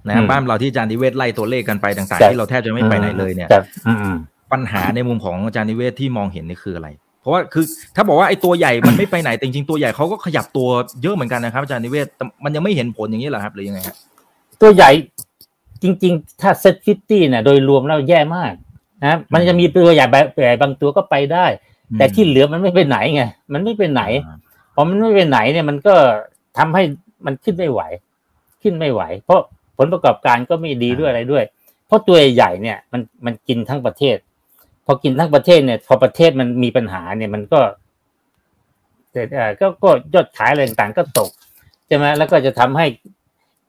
นะบ้านเราที่อาจารย์นิเวศน์ไล่ตัวเลขกันไปต่างๆที่เราแทบจะไม่ไปไหนเลยเนี่ยปัญหาในมุมของอาจารย์นิเวศน์ที่มองเห็นนี่คืออะไร เพราะว่าคือ ถ้าบอกว่าไอ้ตัวใหญ่มันไม่ไปไหนแต่จริงๆตัวใหญ่เขาก็ขยับตัวเยอะเหมือนกันนะครับอาจารย์นิเวศน์มันยังไม่เห็นผลอย่างนี้เหรอครับหรือยังไงครับตัวใหญ่จริง ๆ ถ้า SET50เนี่ยโดยรวมแล้วแย่มากนะมันจะมีตัวใหญ่ใหญ่บางตัวก็ไปได้ แต่ที่เหลือมันไม่ไปไหนไงมันไม่ไปไหนพอมันไม่ไปไหนเนี่ยมันก็ทำให้มันขึ้นไม่ไหว ขึ้นไม่ไหว เพราะผลประกอบการก็ไม่ดีด้วยอะไรด้วย เพราะตัวใหญ่เนี่ยมันมันกินทั้งประเทศ พอกินทั้งประเทศเนี่ย พอประเทศมันมีปัญหาเนี่ยมันก็ก็ก็ยอดขายอะไรต่างๆก็ตกใช่ไหมแล้วก็จะทำให้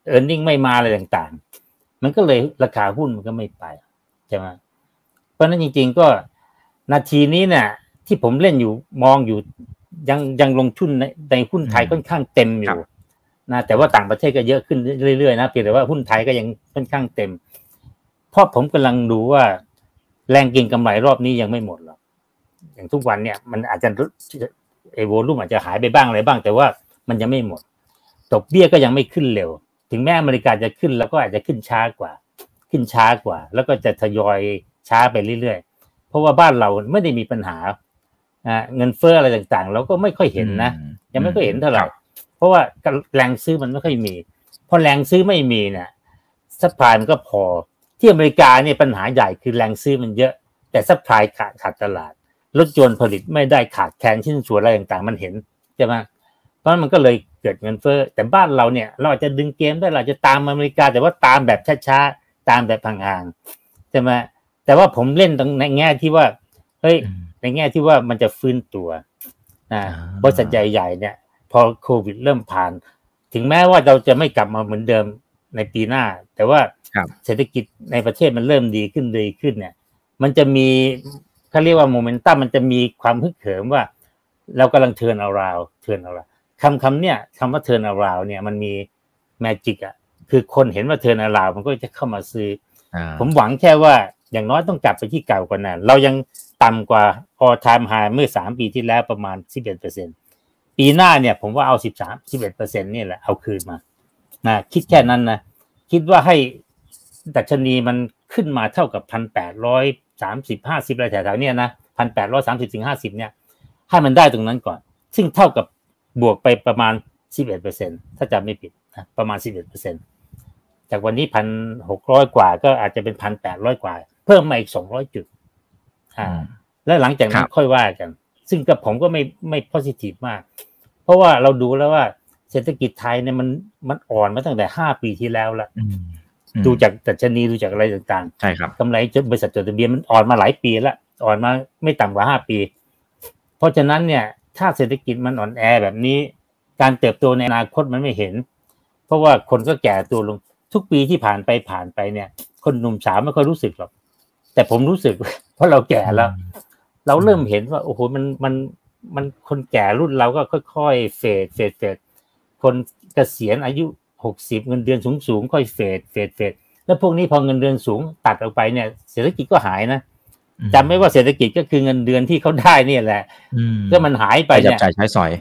เออร์เน็งไม่มาอะไรต่างๆ มันก็เลยราคาหุ้นมันก็ไม่ไปใช่ไหมเพราะนั้นจริง ๆ ก็นาทีนี้เนี่ย ที่ผมเล่นอยู่มองอยู่ยังยังลงทุนในในหุ้นไทยค่อนข้างเต็มอยู่นะแต่ว่าต่างประเทศก็เยอะขึ้นเรื่อยๆนะเพียงแต่ว่าหุ้นไทยก็ยังค่อนข้างเต็มเพราะผมกำลังดูว่า แรงกินกำไรรอบนี้ยังไม่หมดหรอกอย่างทุกวันเนี่ยมันอาจจะเอโวลุ่มอาจจะหายไปบ้างอะไรบ้าง แต่ว่ามันยังไม่หมดดอกเบี้ยก็ยังไม่ขึ้นเร็ว ถึงแม้อเมริกาจะขึ้นแล้วก็อาจจะขึ้นช้ากว่า ขึ้นช้ากว่า แล้วก็จะทยอยช้าไปเรื่อยๆ เพราะว่าบ้านเราไม่ได้มีปัญหา เงินเฟ้ออะไรต่างๆ เราก็ไม่ค่อยเห็นนะยังไม่ค่อยเห็นเท่าไหร่เพราะว่าแรงซื้อมันไม่ค่อยมีพอแรงซื้อไม่มีเนี่ย supply มันก็พอที่อเมริกาเนี่ยปัญหาใหญ่คือแรงซื้อมันเยอะ แต่ supply ขาดขาดตลาดรถยนต์ผลิตไม่ได้ขาดแคลนชิ้นส่วนอะไรต่างๆ มันเห็นใช่ไหมเพราะมันก็เลยเกิดเงินเฟ้อแต่บ้านเราเนี่ยเราจะดึงเกมได้เราจะตามอเมริกา แต่ว่าตามแบบช้าๆตามแบบห่างๆใช่ไหมแต่ว่าผมเล่นตรงในแง่ที่ว่าเฮ้ยใน แง่ที่ว่ามันจะฟื้นตัวนะบริษัทใหญ่ๆเนี่ย พอโควิดเริ่มผ่าน ถึงแม้ว่าเราจะไม่กลับมาเหมือนเดิมในปีหน้า แต่ว่าเศรษฐกิจในประเทศมันเริ่มดีขึ้นดีขึ้นเนี่ย มันจะมีเขาเรียกว่าโมเมนตัมมันจะมีความฮึกเหิมว่า เรากำลัง turnaround turnaround คำคำเนี่ยคำว่า turnaround เนี่ย มันมีแมจิกอะคือคนเห็นว่าเทิร์นเอาราวมันก็จะเข้ามาซื้อ ผมหวังแค่ว่าอย่างน้อยต้องกลับไปที่เก่ากว่านั้นเรายัง ต่ำกว่า all time high เมื่อสามปีที่แล้วประมาณสิบเอ็ดเปอร์เซ็นปีหน้าเนี่ยผมว่าเอาสิบสามสิบเอ็ดเปอร์เซ็นนี่แหละเอาคืนมานะคิดแค่นั้นนะ คิดว่าให้ดัชนีมันขึ้นมาเท่ากับพันแปดร้อยสามสิบห้าสิบอะไรแถวๆเนี้ยนะพันแปดร้อยสามสิบถึงห้าสิบเนี่ย ให้มันได้ตรงนั้นก่อน ซึ่งเท่ากับบวกไปประมาณสิบเอ็ดเปอร์เซ็นถ้าจำไม่ผิดนะประมาณสิบเอ็ดเปอร์เซ็นจากวันนี้พันหกร้อยกว่า ก็อาจจะเป็นพันแปดร้อยกว่า เพิ่มมาอีกสองร้อยจุด อ่า แล้วหลังจากนั้นค่อยว่ากัน ซึ่งกับผมก็ไม่ไม่ positive มาก เพราะว่าเราดูแล้วว่าเศรษฐกิจไทยเนี่ยมันมันอ่อนมาตั้งแต่ห้าปีที่แล้วละดูจากตัชนีดูจากอะไรต่างๆใช่ครับกำไรจดบริษัทจดทะเบียนมันอ่อนมาหลายปีแล้วอ่อนมาไม่ต่ำกว่าห้าปี เพราะฉะนั้นเนี่ย ถ้าเศรษฐกิจมันอ่อนแอแบบนี้ การเติบโตในอนาคตมันไม่เห็น เพราะว่าคนก็แก่ตัวลงทุกปีที่ผ่านไปผ่านไปเนี่ย คนหนุ่มสาวไม่ค่อยรู้สึกหรอก แต่ผมรู้สึกเพราะเราแก่แล้ว เราเริ่มเห็นว่า โอ้โหมันมันมันคนแก่รุ่นเราก็ค่อยๆเฟดเฟดเฟดคนเกษียณอายุหกสิบเงินเดือนสูงสูงค่อยเฟดเฟดเฟดแล้วพวกนี้พอเงินเดือนสูงตัดออกไปเนี่ย เศรษฐกิจก็หายนะจำไม่ว่าเศรษฐกิจก็คือเงินเดือนที่เขาได้เนี่ยแหละก็มันหายไปเนี่ยจ่ายใช้สอย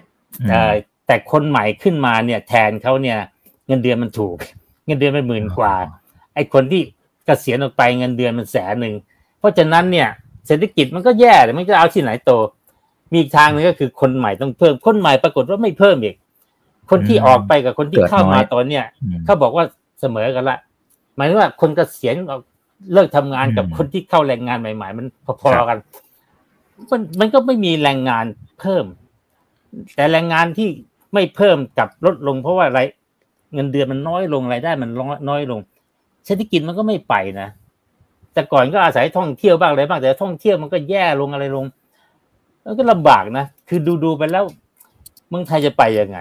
แต่คนใหม่ขึ้นมาเนี่ย แทนเขาเนี่ย เงินเดือนมันถูก เงินเดือนมันหมื่นกว่า ไอ้คนที่เกษียณออกไปเงินเดือนมันแสนหนึ่ง เพราะฉะนั้นเนี่ยเศรษฐกิจมันก็แย่แต่มันจะเอาที่ไหนโต มีอีกทางนึงก็คือคนใหม่ต้องเพิ่ม คนใหม่ปรากฏว่าไม่เพิ่มอีก คนที่ออกไปกับคนที่เข้ามาตอนเนี้ยเขาบอกว่าเสมอกันละ หมายถึงว่าคนเกษียณเลิกทำงานกับคนที่เข้าแรงงานใหม่ ๆ มันพอๆกัน มันมันก็ไม่มีแรงงานเพิ่ม แต่แรงงานที่ไม่เพิ่มกับลดลง เพราะว่าอะไร เงินเดือนมันน้อยลงรายได้มันน้อยลง เศรษฐกิจมันก็ไม่ไปนะ แต่ก่อนก็อาศัยท่องเที่ยวบ้างอะไรบ้างแต่ท่องเที่ยวมันก็แย่ลงอะไรลงแล้วก็ลำบากนะคือดูดูไปแล้วเมืองไทยจะไปยังไง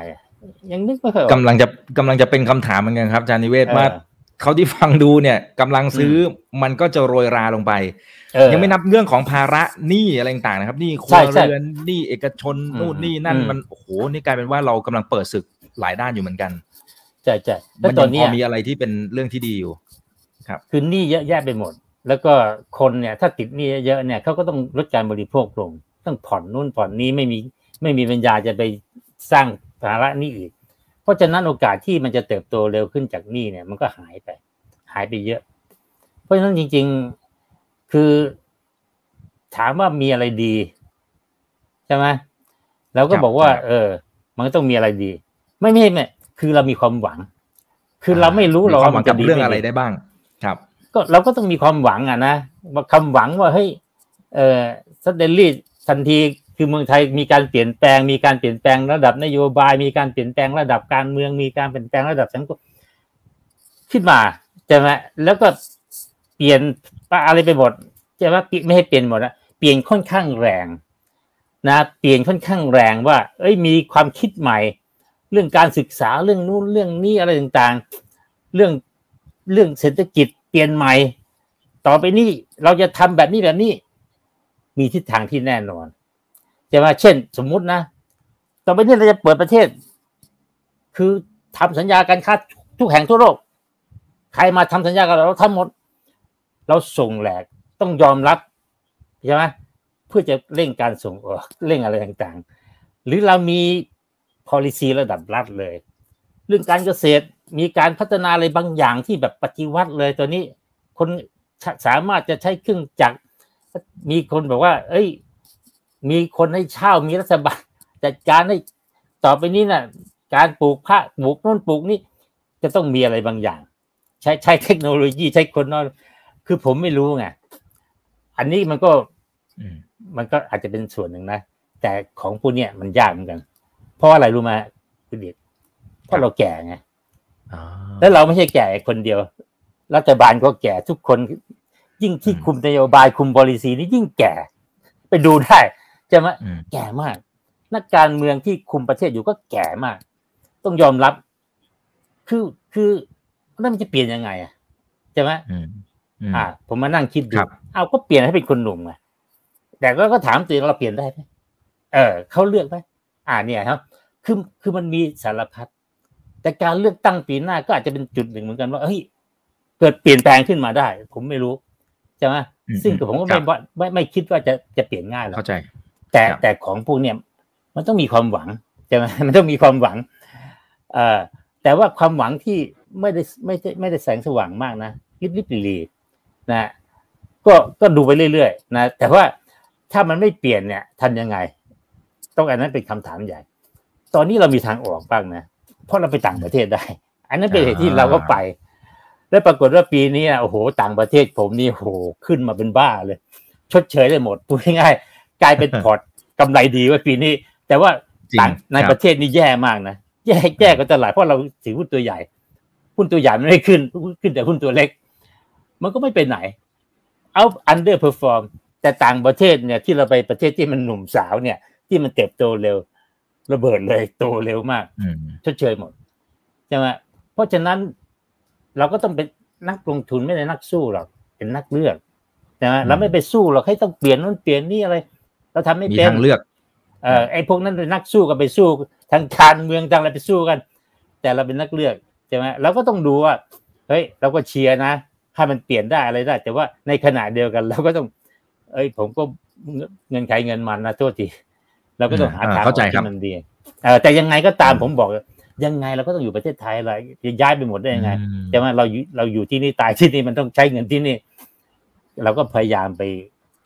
ยังนึกไม่ค่อยกำลังจะกำลังจะเป็นคำถามเหมือนกันครับอาจารย์นิเวศว่าเขาที่ฟังดูเนี่ยกำลังซื้อมันก็จะโรยราลงไป ยังไม่นับเรื่องของภาระหนี้อะไรต่างๆนะครับหนี้ครัวเรือนหนี้เอกชนนู่นนี่นั่นมันโอ้โหนี่กลายเป็นว่าเรากำลังเปิดศึกหลายด้านอยู่เหมือนกันใช่ใช่แล้วตอนนี้มีอะไรที่เป็นเรื่องที่ดีอยู่ ครับคือหนี้เยอะแยะไปหมด แล้วก็คนเนี่ยถ้าติดหนี้เยอะเนี่ยเขาก็ต้องลดการบริโภคลง ต้องผ่อนนู่นผ่อนนี้ไม่มีไม่มีปัญญาจะไปสร้างภาระหนี้อีก เพราะฉะนั้นโอกาสที่มันจะเติบโตเร็วขึ้นจากหนี้เนี่ย มันก็หายไป หายไปเยอะ เพราะฉะนั้นจริง ๆคือถามว่ามีอะไรดีใช่ไหมเราก็บอกว่า เออ มันต้องมีอะไรดี ไม่ไม่ไม่คือเรามีความหวัง คือเราไม่รู้เรามันจะเรื่องอะไรได้บ้าง ครับ ก็เราก็ต้องมีความหวังอะนะว่าคำหวังว่าเฮ้ยเออสเตลลี่ทันทีคือเมืองไทยมีการเปลี่ยนแปลง มีการเปลี่ยนแปลงระดับนโยบาย มีการเปลี่ยนแปลงระดับการเมือง มีการเปลี่ยนแปลงระดับสังคมขึ้นมาใช่ไหมแล้วก็เปลี่ยนอะไรไปหมดใช่ไหมไม่ให้เปลี่ยนหมดนะเปลี่ยนค่อนข้างแรงนะเปลี่ยนค่อนข้างแรงว่า เอ้ยมีความคิดใหม่ เรื่องการศึกษาเรื่องนู้นเรื่องนี้อะไรต่างๆ เรื่อง เรื่องเศรษฐกิจเปลี่ยนใหม่ ต่อไปนี้เราจะทำแบบนี้แบบนี้ มีทิศทางที่แน่นอนจะว่าเช่น สมมุตินะ ต่อไปนี้เราจะเปิดประเทศ คือทำสัญญาการค้าทุกแห่งทั่วโลก ใครมาทำสัญญากับเราทั้งหมด เราส่งแหลกต้องยอมรับใช่ไหมเพื่อจะเร่งการส่งออกเร่งอะไรต่างๆ หรือเรามี policy ระดับรัฐเลย เรื่องการเกษตร มีการพัฒนาอะไรบางอย่างที่แบบปฏิวัติเลยตัวนี้ คนสามารถจะใช้เครื่องจักรมีคนบอกว่า เอ้ย มีคนให้เช่ามีรัฐบาลจัดการให้ต่อไปนี้นะ่ะ การปลูกผ้าปลูกนู่นปลูกนี่จะต้องมีอะไรบางอย่าง ใช้ใช้เทคโนโลยีใช้คนนอนคือผมไม่รู้ไงอันนี้มันก็มันก็อาจจะเป็นส่วนหนึ่งนะแต่ของพวกเนี้ยมันยากเหมือนกัน เพราะอะไรรู้ไหมคุณเด็กเพราะเราแก่ไง แล้วเราไม่ใช่แก่คนเดียว รัฐบาลก็แก่ทุกคน ยิ่งที่คุมนโยบายคุมบริษีนี่ยิ่งแก่ ไปดูได้จะมาแก่มาก นักการเมืองที่คุมประเทศอยู่ก็แก่มาก ต้องยอมรับ คือคือแล้วมันจะเปลี่ยนยังไงอะใช่ไหมอ่า ผมมานั่งคิดดูเอาก็เปลี่ยนให้เป็นคนหนุ่มไงแต่ก็ก็ถามตัวเราเปลี่ยนได้ไหมเออเขาเลือกไหมอ่าเนี่ยครับ คือคือมันมีสารพัด แต่การเลือกตั้งปีหน้าก็อาจจะเป็นจุดหนึ่งเหมือนกันว่าเฮ้ยเกิดเปลี่ยนแปลงขึ้นมาได้ ผมไม่รู้ใช่ไหมซึ่งผมก็ไม่ไม่ไม่คิดว่าจะจะเปลี่ยนง่ายหรอกเข้าใจ แต่แต่ของพวกเนี่ยมันต้องมีความหวังใช่ไหมมันต้องมีความหวัง เอ่อแต่ว่าความหวังที่ไม่ได้ไม่ได้ไม่ได้แสงสว่างมากนะลิบลิบลีนะก็ก็ดูไปเรื่อยๆนะแต่ว่าถ้ามันไม่เปลี่ยนเนี่ยทำยังไง ต้องอันนั้นเป็นคำถามใหญ่ ตอนนี้เรามีทางออกบ้างนะ เพราะเราไปต่างประเทศได้ อันนั้นเป็นเหตุที่เราก็ไปแล้วปรากฏว่าปีนี้โอ้โหต่างประเทศผมนี่โอ้โหขึ้นมาเป็นบ้าเลย ชดเชยได้หมดพูดง่ายๆกลายเป็นพอร์ตกำไรดีว่าปีนี้ แต่ว่าต่างในประเทศนี่แย่มากนะแย่แย่ก็ตลาดเพราะเราถือหุ้นตัวใหญ่หุ้นตัวใหญ่ไม่ได้ขึ้นขึ้นแต่หุ้นตัวเล็ก มันก็ไม่ไปไหน เอา underperform แต่ต่างประเทศเนี่ยที่เราไปประเทศที่มันหนุ่มสาวเนี่ย ที่มันเติบโตเร็ว ระเบิดเลยโตเร็วมากชดเชยหมดใช่ไหมเพราะฉะนั้นเราก็ต้องเป็นนักลงทุนไม่ได้นักสู้หรอกเป็นนักเลือกนะเราไม่ไปสู้หรอกให้ต้องเปลี่ยนนู่นเปลี่ยนนี่อะไร เราทำไม่เป็นทางเลือกเออไอ้พวกนั้นเป็นนักสู้ก็ไปสู้ทางการเมืองทางอะไรไปสู้กัน แต่เราเป็นนักเลือกใช่ไหมเราก็ต้องดูว่าเฮ้ยเราก็เชียร์นะให้มันเปลี่ยนได้อะไรได้ แต่ว่าในขณะเดียวกัน เราก็ต้อง เอ้ย ผมก็เงินใครเงินมันนะโทษที เราก็ต้องหาทางที่มันดีเออแต่ยังไงก็ตามผมบอกยังไงเราก็ต้องอยู่ประเทศไทยอะไรจะย้ายไปหมดได้ยังไงแต่ว่าเราเราอยู่ที่นี่ตายที่นี่มันต้องใช้เงินที่นี่เราก็พยายามไป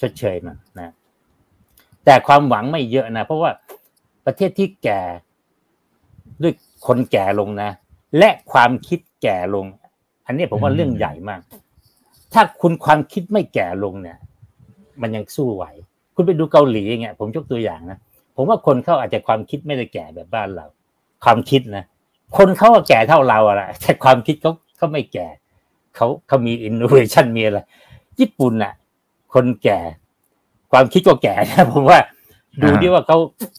ชดเชยมันนะแต่ความหวังไม่เยอะนะเพราะว่าประเทศที่แก่ด้วยคนแก่ลงนะ และความคิดแก่ลง อันนี้ผมว่าเรื่องใหญ่มาก ถ้าคุณความคิดไม่แก่ลงเนี่ย มันยังสู้ไหว คุณไปดูเกาหลีอย่างเงี้ยผมยกตัวอย่างนะ ผมว่าคนเขาอาจจะความคิดไม่ได้แก่แบบบ้านเรา ความคิดนะคนเขาแก่เท่าเราอะแต่ความคิดเขาเขาไม่แก่เขาเขามีอินโนเวชันมีอะไรญี่ปุ่นอะคนแก่ ความคิดก็แก่นะผมว่า ดูดิว่าเขา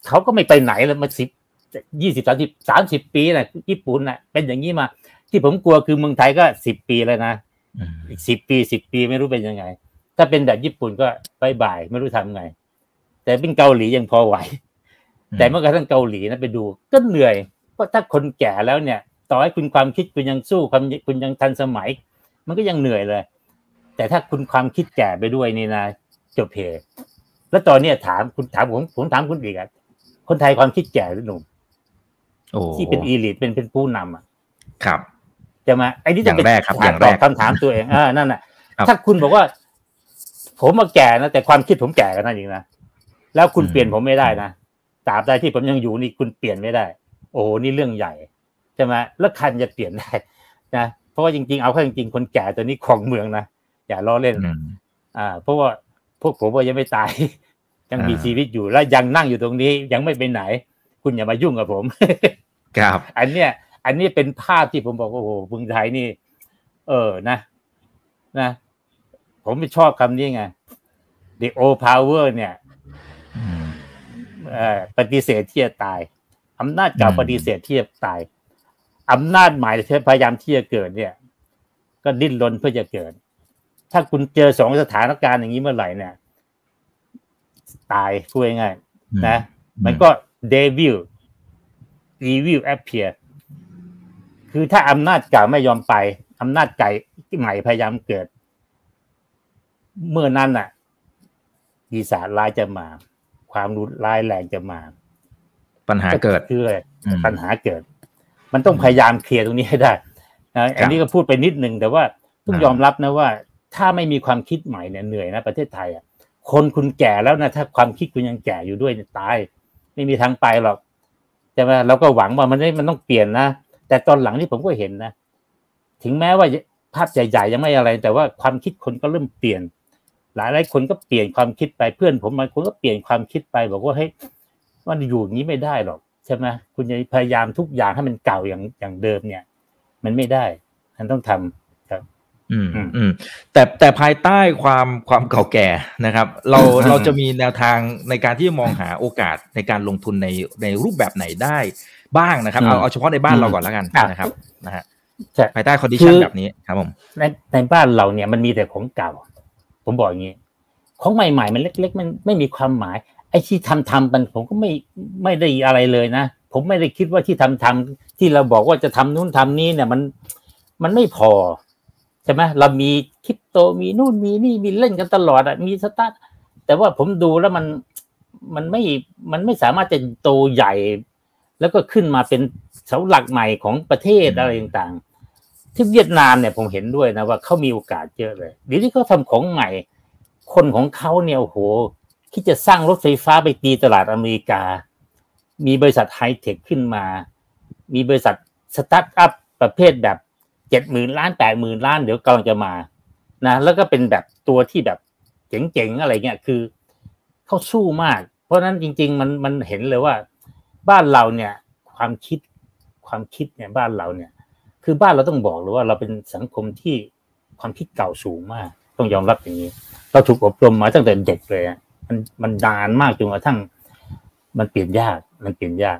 เขาก็ไม่ไปไหนแล้วมาสิบยี่สิบสามสิบสามสิบปีนะญี่ปุ่นน่ะเป็นอย่างนี้มา ที่ผมกลัวคือเมืองไทยก็สิบปีแล้วนะอีกสิบปีสิบปีไม่รู้เป็นยังไง ถ้าเป็นแบบญี่ปุ่นก็ bye bye ไม่รู้ทำไง แต่เป็นเกาหลียังพอไหว แต่เมื่อกระทั่งเกาหลีนะไปดูก็เหนื่อยเพราะถ้าคนแก่แล้วเนี่ย ต่อให้คุณความคิดคุณยังสู้ความคุณยังทันสมัย มันก็ยังเหนื่อยเลย แต่ถ้าคุณความคิดแก่ไปด้วยนี่นะจบเพแล้วตอนนี้ถามคุณถามผมผมถามคุณอีกอะคนไทยความคิดแก่หรือหนุ่มที่เป็นอีลิทเป็นเป็นผู้นำอะ ครับจะมาไอ้นี่จะเป็นตอบคำถามตัวเองอ่านั่นแหะถ้าคุณบอกว่า ผมมาแก่นะแต่ความคิดผมแก่กันนั่นเองนะแล้วคุณเปลี่ยนผมไม่ได้นะ ตราบใดที่ผมยังอยู่นี่คุณเปลี่ยนไม่ได้ โอ้นี่เรื่องใหญ่ใช่ไหมแล้วคันจะเปลี่ยนได้นะเพราะว่าจริงๆเอาเข้าจริงๆคนแก่ตัวนี้ของเมืองนะอย่าล้อเล่นอ่า เพราะว่าพวกผมว่ายังไม่ตายยังมีชีวิตอยู่แล้วยังนั่งอยู่ตรงนี้ยังไม่ไปไหน คุณอย่ามายุ่งกับผมครับ อันเนี้ย อันนี้เป็นภาพที่ผมบอกว่าโอ้โหเมืองไทยนี่ เออนะ นะ ผมไม่ชอบคำนี้ไง the old power เนี่ย ปฏิเสธที่จะตายอำนาจเก่าปฏิเสธที่จะตายอำนาจใหม่พยายามที่จะเกิดเนี่ย ก็ดิ้นรนเพื่อจะเกิด ถ้าคุณเจอสองสถานการณ์อย่างนี้เมื่อไหร่เนี่ย ตายพูดง่ายๆนะ มันก็เดวิลรีวิวแอปเพียคือถ้าอำนาจเก่าไม่ยอมไปอำนาจไก่ใหม่พยายามเกิด เมื่อนั้นอะปีศาจร้ายจะมา ความรุนร้ายแรงจะมา ปัญหาเกิดคือปัญหาเกิด มันต้องพยายามเคลียร์ตรงนี้ให้ได้นะอันนี้ก็พูดไปนิดนึงแต่ว่าต้องยอมรับนะว่า ถ้าไม่มีความคิดใหม่เนี่ยเหนื่อยนะประเทศไทยอะคนคุณแก่แล้วนะถ้าความคิดคุณยังแก่อยู่ด้วยตาย ไม่มีทางไปหรอกใช่ไหมเราก็หวังว่ามันไม่มันต้องเปลี่ยนนะแต่ตอนหลังนี่ผมก็เห็นนะ ถึงแม้ว่าภาพใหญ่ๆยังไม่อะไร แต่ว่าความคิดคนก็เริ่มเปลี่ยน หลายหลายคนก็เปลี่ยนความคิดไปเพื่อนผมบางคนก็เปลี่ยนความคิดไป บอกว่าเฮ้ยมันอยู่อย่างนี้ไม่ได้หรอกใช่ไหมคุณจะพยายามทุกอย่างให้มันเก่าอย่างอย่างเดิมเนี่ย มันไม่ได้มันต้องทำครับ อืมอืมแต่แต่ภายใต้ความความเก่าแก่นะครับ เราเราจะมีแนวทางในการที่มองหาโอกาสในการลงทุนในในรูปแบบไหนได้บ้างนะครับ เอาเอาเฉพาะในบ้านเราก่อนแล้วกันนะครับนะฮะภายใต้ condition แบบนี้ครับผมในในบ้านเราเนี่ยมันมีแต่ของเก่า ผมบอกอย่างนี้ ของใหม่ ๆ มันเล็ก ๆ มันไม่มีความหมาย ไอ้ที่ทำทำมันผมก็ไม่ไม่ได้อะไรเลยนะ ผมไม่ได้คิดว่าที่ทำทำที่เราบอกว่าจะทำนู้นทำนี้เนี่ย มันมันไม่พอใช่ไหมเรามีคริปโตมีนู่นมีนี่มีเล่นกันตลอดอะมีสตาร์ทแต่ว่าผมดูแล้วมันมันไม่มันไม่สามารถจะโตใหญ่ แล้วก็ขึ้นมาเป็นเสาหลักใหม่ของประเทศอะไรต่าง ที่เวียดนามเนี่ยผมเห็นด้วยนะว่าเขามีโอกาสเยอะเลยเดี๋ยวที่เขาทาของใหม่ คนของเขาเนี่ยโอ้โหที่จะสร้างรถไฟฟ้าไปตีตลาดอเมริกา มีบริษัทไฮเทคขึ้นมา มีบริษัทสตาร์ทอัพประเภทแบบเจ็ดหมื่นล้านแปดหมื่นล้านเดี๋ยวกำลังจะมานะแล้วก็เป็นแบบตัวที่แบบเจ๋งๆอะไรเงี้ยคือเขาสู้มาก เพราะนั้นจริง ๆ มันมันเห็นเลยว่า บ้านเราเนี่ย ความคิดความคิดเนี่ยบ้านเราเนี่ย คือบ้านเราต้องบอกเลยว่าเราเป็นสังคมที่ความคิดเก่าสูงมาก ต้องยอมรับอย่างนี้ เราถูกอบรมมาตั้งแต่เด็กเลยมันมันด้านมากจนกระทั่ง มันเปลี่ยนยาก มันเปลี่ยนยาก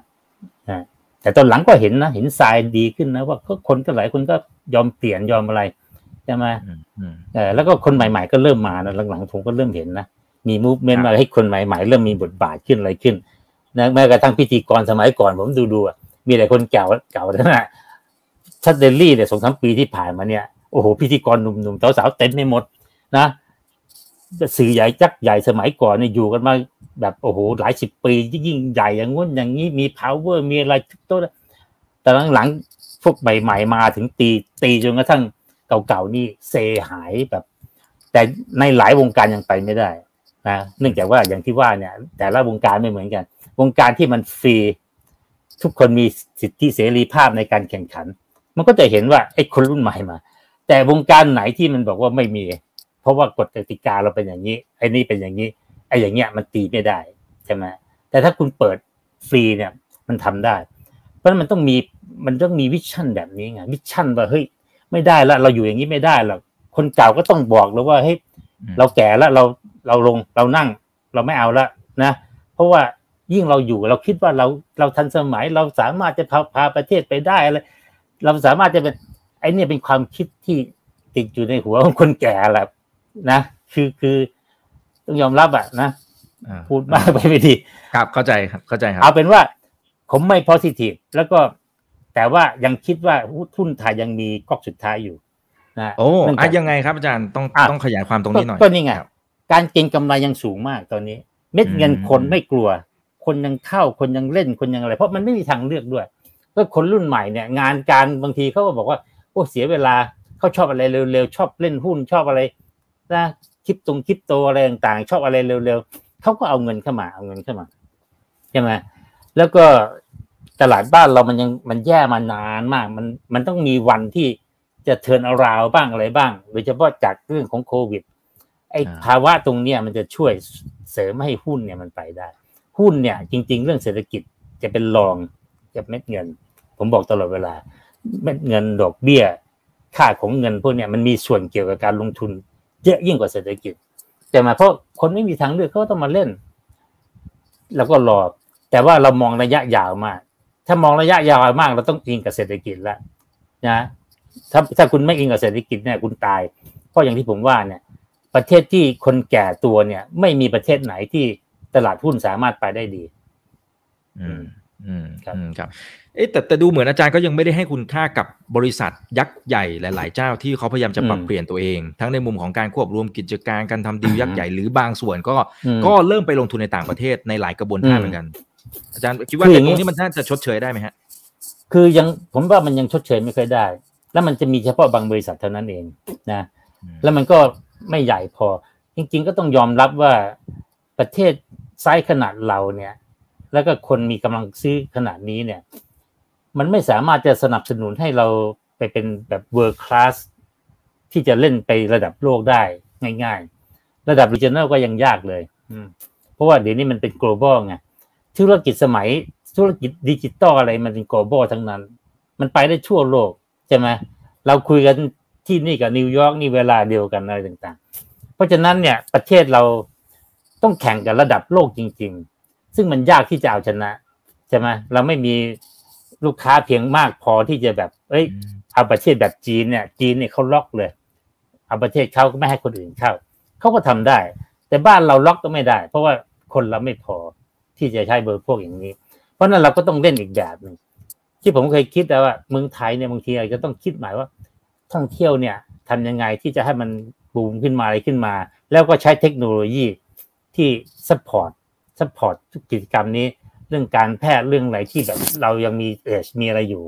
นะแต่ตอนหลังก็เห็นนะเห็นทรายดีขึ้นนะว่าก็คนก็หลายคนก็ยอมเปลี่ยนยอมอะไรใช่ไหมเออแล้วก็คนใหม่ ๆ ก็เริ่มมานะหลังๆผมก็เริ่มเห็นนะมีมูฟเมนต์มาให้คนใหม่ๆเริ่มมีบทบาทขึ้นอะไรขึ้นนะแม้กระทั่งพิธีกรสมัยก่อนผมดูดูมีหลายคนเก่าเก่านะ ชัดเดลลี่เนี่ยสองสามปีที่ผ่านมาเนี่ยโอ้โหพิธีกรหนุ่มๆสาวๆเต็มไม่หมดนะสื่อใหญ่จักใหญ่สมัยก่อนเนี่ยอยู่กันมาแบบโอ้โหหลายสิบปียิ่งใหญ่อย่างงู้นอย่างนี้มี power มีอะไรทุกตัวแต่หลังๆพวกใหม่ๆมาถึงตีตีจนกระทั่งเก่าๆนี่เซหายแบบ แต่ในหลายวงการยังไปไม่ได้นะเนื่องจากว่าอย่างที่ว่าเนี่ย แต่ละวงการไม่เหมือนกัน วงการที่มันฟรีทุกคนมีสิทธิเสรีภาพในการแข่งขัน มันก็จะเห็นว่าไอ้คนรุ่นใหม่มา แต่วงการไหนที่มันบอกว่าไม่มี เพราะว่ากฎกติกาเราเป็นอย่างนี้ ไอ้นี่เป็นอย่างนี้ ไอ้อย่างเงี้ยมันตีไม่ได้ใช่ไหมแต่ถ้าคุณเปิดฟรีเนี่ย มันทำได้ เพราะมันต้องมีมันต้องมี vision แบบนี้ไง vision ว่าเฮ้ยไม่ได้ละเราอยู่อย่างนี้ไม่ได้หรอกคนเก่าก็ต้องบอกแล้วว่าเฮ้ยเราแก่แล้วเราเราลงเรานั่ง เราไม่เอาละนะ เพราะว่ายิ่งเราอยู่เราคิดว่าเราเราทันสมัยเราสามารถจะพาพาประเทศไปได้อะไร เราสามารถจะเป็นไอ้นี่เป็นความคิดที่ติดอยู่ในหัวของคนแก่แหละนะคือคือต้องยอมรับอะนะพูดมากไปไม่ดีครับเข้าใจครับเข้าใจครับ เอาเป็นว่า ผมไม่ positive แล้วก็แต่ว่ายังคิดว่าหุ้นไทยยังมีก๊อกสุดท้ายอยู่นะโอ้อะยังไงครับอาจารย์ต้องต้องขยายความตรงนี้หน่อยก็นี่ไงการเก็งกำไรยังสูงมากตอนนี้ เม็ดเงินคนไม่กลัว คนยังเข้าคนยังเล่นคนยังอะไร เพราะมันไม่มีทางเลือกด้วย ก็คนรุ่นใหม่เนี่ย งานการบางทีเขาก็บอกว่าโอ้เสียเวลาเขาชอบอะไรเร็วๆชอบเล่นหุ้นชอบอะไรนะคลิปตรงคลิปโตอะไรต่างๆ ชอบอะไรเร็วๆเขาก็เอาเงินเข้ามาเอาเงินเข้ามาใช่ไหมแล้วก็ตลาดบ้านเรามันยังมันแย่มานานมาก มันมันต้องมีวันที่จะเทินเอาราวบ้างอะไรบ้าง โดยเฉพาะจากเรื่องของโควิด ไอ้ภาวะตรงเนี้ยมันจะช่วยเสริมให้หุ้นเนี่ยมันไปได้ หุ้นเนี่ย จริง ๆ เรื่องเศรษฐกิจจะเป็นรองจะเม็ดเงิน ผมบอกตลอดเวลาเม็ดเงินดอกเบี้ย ค่าของเงินพวกเนี้ยมันมีส่วนเกี่ยวกับการลงทุน เยอะยิ่งกว่าเศรษฐกิจ แต่มาเพราะคนไม่มีทางเลือกเขาต้องมาเล่น แล้วก็รอแต่ว่าเรามองระยะยาวมาก ถ้ามองระยะยาวมาก เราต้องอิงกับเศรษฐกิจแล้วนะถ้าถ้าคุณไม่อิงกับเศรษฐกิจเนี่ยคุณตาย เพราะอย่างที่ผมว่าเนี่ยประเทศที่คนแก่ตัวเนี่ย ไม่มีประเทศไหนที่ตลาดหุ้นสามารถไปได้ดี อืม อืมครับครับเอ๊แต่แต่ดูเหมือนอาจารย์ก็ยังไม่ได้ให้คุณค่ากับบริษัทยักษ์ใหญ่หลาย ๆ เจ้าที่เขาพยายามจะปรับเปลี่ยนตัวเอง ทั้งในมุมของการควบรวมกิจการการทำดีลยักษ์ใหญ่หรือบางส่วนก็ก็เริ่มไปลงทุนในต่างประเทศในหลายกระบวนการเหมือนกัน อาจารย์คิดว่าตรงนี้มันน่าจะชดเชยได้ไหมฮะ คือยังผมว่ามันยังชดเชยไม่ค่อยได้ แล้วมันจะมีเฉพาะบางบริษัทเท่านั้นเองนะ แล้วมันก็ไม่ใหญ่พอ จริง ๆ ก็ต้องยอมรับว่าประเทศไซส์ขนาดเราเนี่ย แล้วก็คนมีกำลังซื้อขนาดนี้เนี่ย มันไม่สามารถจะสนับสนุนให้เราไปเป็นแบบ world class ที่จะเล่นไประดับโลกได้ง่าย ๆ ระดับ regional ก็ยังยากเลยเพราะว่าเดี๋ยวนี้มันเป็น global ไงธุรกิจสมัยธุรกิจดิจิตอลอะไรมันเป็น global ทั้งนั้น มันไปได้ทั่วโลกใช่ไหมเราคุยกันที่นี่กับนิวยอร์กนี่เวลาเดียวกันอะไรต่าง ๆ เพราะฉะนั้นเนี่ยประเทศเราต้องแข่งกับระดับโลกจริงๆ ซึ่งมันยากที่จะเอาชนะใช่ไหมเราไม่มีลูกค้าเพียงมากพอที่จะแบบ เอ้ยเอาประเทศแบบจีนเนี่ย จีนเนี่ยเขาล็อกเลยเอาประเทศเขาก็ไม่ให้คนอื่นเข้าเขาก็ทำได้ แต่บ้านเราล็อกก็ไม่ได้ เพราะว่าคนเราไม่พอที่จะใช้เบอร์พวกอย่างนี้ เพราะนั้นเราก็ต้องเล่นอีกแบบหนึ่งที่ผมเคยคิดแต่ว่าเมืองไทยเนี่ยบางทีอาจจะต้องคิดหมายว่า ท่องเที่ยวเนี่ยทำยังไงที่จะให้มันบูมขึ้นมาอะไรขึ้นมา แล้วก็ใช้เทคโนโลยีที่ support support ทุกกิจกรรมนี้ เรื่องการแพทย์เรื่องอะไรที่แบบเรายังมีเอชมีอะไรอยู่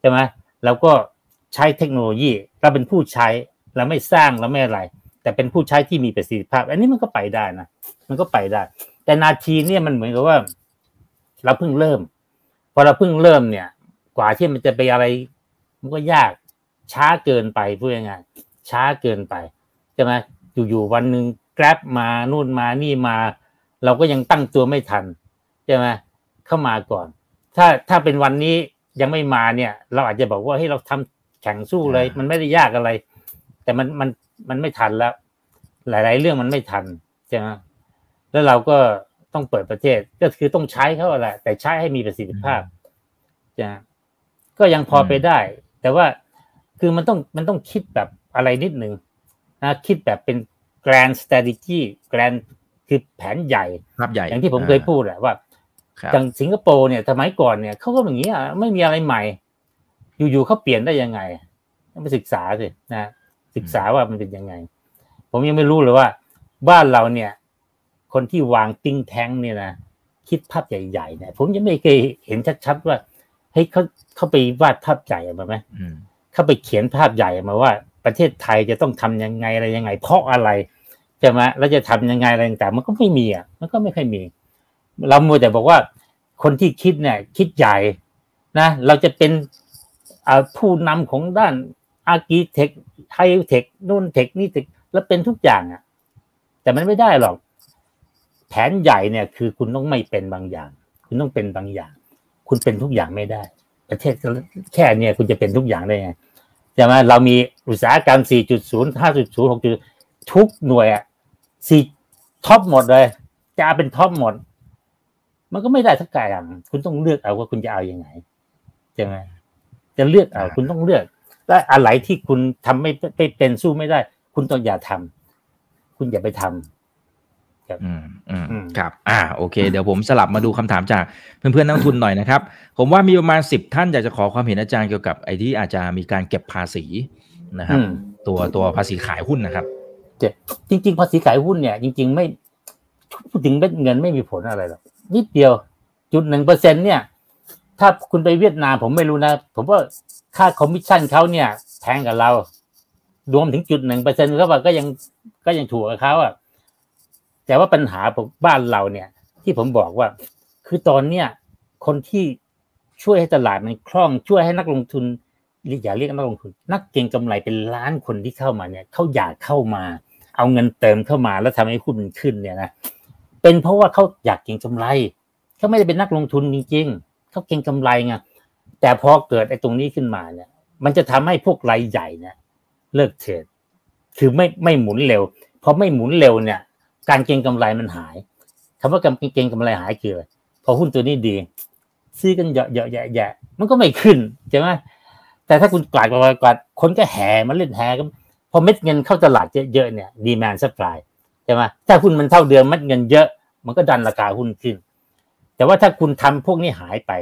ใช่ไหมเราก็ใช้เทคโนโลยีเราเป็นผู้ใช้เราไม่สร้างเราไม่อะไร แต่เป็นผู้ใช้ที่มีประสิทธิภาพ อันนี้มันก็ไปได้นะมันก็ไปได้ แต่นาทีเนี่ยมันเหมือนกับว่า เราเพิ่งเริ่ม พอเราเพิ่งเริ่มเนี่ย กว่าที่มันจะไปอะไร มันก็ยากช้าเกินไปพูดยังไงช้าเกินไปใช่ไหมอยู่ๆวันหนึ่งแกร็บมานู่นมานี่มา เราก็ยังตั้งตัวไม่ทันใช่ไหมเข้ามาก่อน ถ้าถ้าเป็นวันนี้ยังไม่มาเนี่ย เราอาจจะบอกว่าให้เราทำแข่งสู้เลย มันไม่ได้ยากอะไร แต่มันมันมันไม่ทันแล้ว หลาย ๆ เรื่องมันไม่ทันใช่ไหมแล้วเราก็ต้องเปิดประเทศก็คือต้องใช้เขาแหละแต่ใช้ให้มีประสิทธิภาพจะก็ยังพอไปได้ แต่ว่าคือมันต้องมันต้องคิดแบบอะไรนิดหนึ่งนะคิดแบบเป็น grand strategy grand คือแผนใหญ่ภาพใหญ่ อย่างที่ผมเคยพูดแหละว่าอย่างสิงคโปร์เนี่ยสมัยก่อนเนี่ยเขาก็อย่างนี้อะไม่มีอะไรใหม่ อยู่ๆเขาเปลี่ยนได้ยังไงต้องไปศึกษาสินะศึกษาว่ามันเป็นยังไง ผมยังไม่รู้เลยว่า บ้านเราเนี่ย คนที่วางติ้งแท้งเนี่ยนะคิดภาพใหญ่ๆเนี่ยผมยังไม่เคยเห็นชัดๆว่าเฮ้ยเขาเขาไปวาดภาพใหญ่มาไหมเขาไปเขียนภาพใหญ่มาว่า ประเทศไทยจะต้องทำยังไงอะไรยังไง เพราะอะไรใช่ไหมแล้วจะทำยังไงอะไรต่างมันก็ไม่มีอะมันก็ไม่ค่อยมี เราโม้แต่บอกว่า คนที่คิดเนี่ยคิดใหญ่นะเราจะเป็นผู้นำของด้าน agritech high tech นู่น tech นี่ tech แล้วเป็นทุกอย่างอะ แต่มันไม่ได้หรอก แผนใหญ่เนี่ย คือคุณต้องไม่เป็นบางอย่าง คุณต้องเป็นบางอย่าง คุณเป็นทุกอย่างไม่ได้ ประเทศแค่เนี่ยคุณจะเป็นทุกอย่างได้ไงใช่ไหมเรามีอุตสาหกรรม 4.0 5.0 6.0ทุกหน่วยอะ สี่ท็อปหมดเลย จะเป็นท็อปหมด มันก็ไม่ได้สักอย่างคุณต้องเลือกเอาว่าคุณจะเอาอยัางไงใช่ไหมจะเลือกเอาคุณต้องเลือกและอะไรที่คุณทำไม่ไม่เป็นสู้ไม่ได้ คุณต้องอย่าทำคุณอย่าไปทำครับอืมอืมครับ อ่า โอเค เดี๋ยวผมสลับมาดูคำถามจากเพื่อนเพื่อนนักทุนหน่อยนะครับ ผมว่ามีประมาณสิบท่านอยากจะขอความเห็นอาจารย์เกี่ยวกับไอ้ที่อาจจะมีการเก็บภาษีนะครับ ตัวตัวภาษีขายหุ้นนะครับ จริง ๆ ภาษีขายหุ้นเนี่ย จริง ๆ ไม่พูดถึงเงินไม่มีผลอะไรหรอกนิดเดียว จุดหนึ่งเปอร์เซ็นเนี่ย ถ้าคุณไปเวียดนามผมไม่รู้นะ ผมว่าค่าคอมมิชชั่นเขาเนี่ยแพงกว่าเรา รวมถึงจุดหนึ่งเปอร์เซ็นต์ก็ว่าก็ยังก็ยังถูกกว่าเขาอะแต่ว่าปัญหาผมบ้านเราเนี่ย ที่ผมบอกว่า คือตอนเนี้ยคนที่ช่วยให้ตลาดมันคล่องช่วยให้นักลงทุนอย่าเรียกนักลงทุน นักเก็งกำไรเป็นล้านคนที่เข้ามาเนี่ยเขาอยากเข้ามา เอาเงินเติมเข้ามาแล้วทำให้หุ้นมันขึ้นเนี่ยนะเป็นเพราะว่าเขาอยากเก็งกำไรเขาไม่ได้เป็นนักลงทุนจริงๆเขาเก็งกำไรไงแต่พอเกิดไอ้ตรงนี้ขึ้นมาเนี่ย มันจะทำให้พวกรายใหญ่เนี่ยเลิกเทรดคือไม่ไม่หมุนเร็วพอไม่หมุนเร็วเนี่ย การเก็งกำไรมันหายคำว่าการเก็งกำไรหายคือพอหุ้นตัวนี้ดี ซื้อกันเยอะๆแยะๆมันก็ไม่ขึ้นใช่ไหมแต่ถ้าคุณกลาดกวาดคนก็แห่มาเล่นแห่กัน อเม็ดเงินเข้าตลาดเยอะๆเนี่ย demand supply ใช่ไหมถ้าหุ้นมันเท่าเดิมเม็ดเงินเยอะ มันก็ดันราคาหุ้นขึ้น แต่ว่าถ้าคุณทำพวกนี้หายไป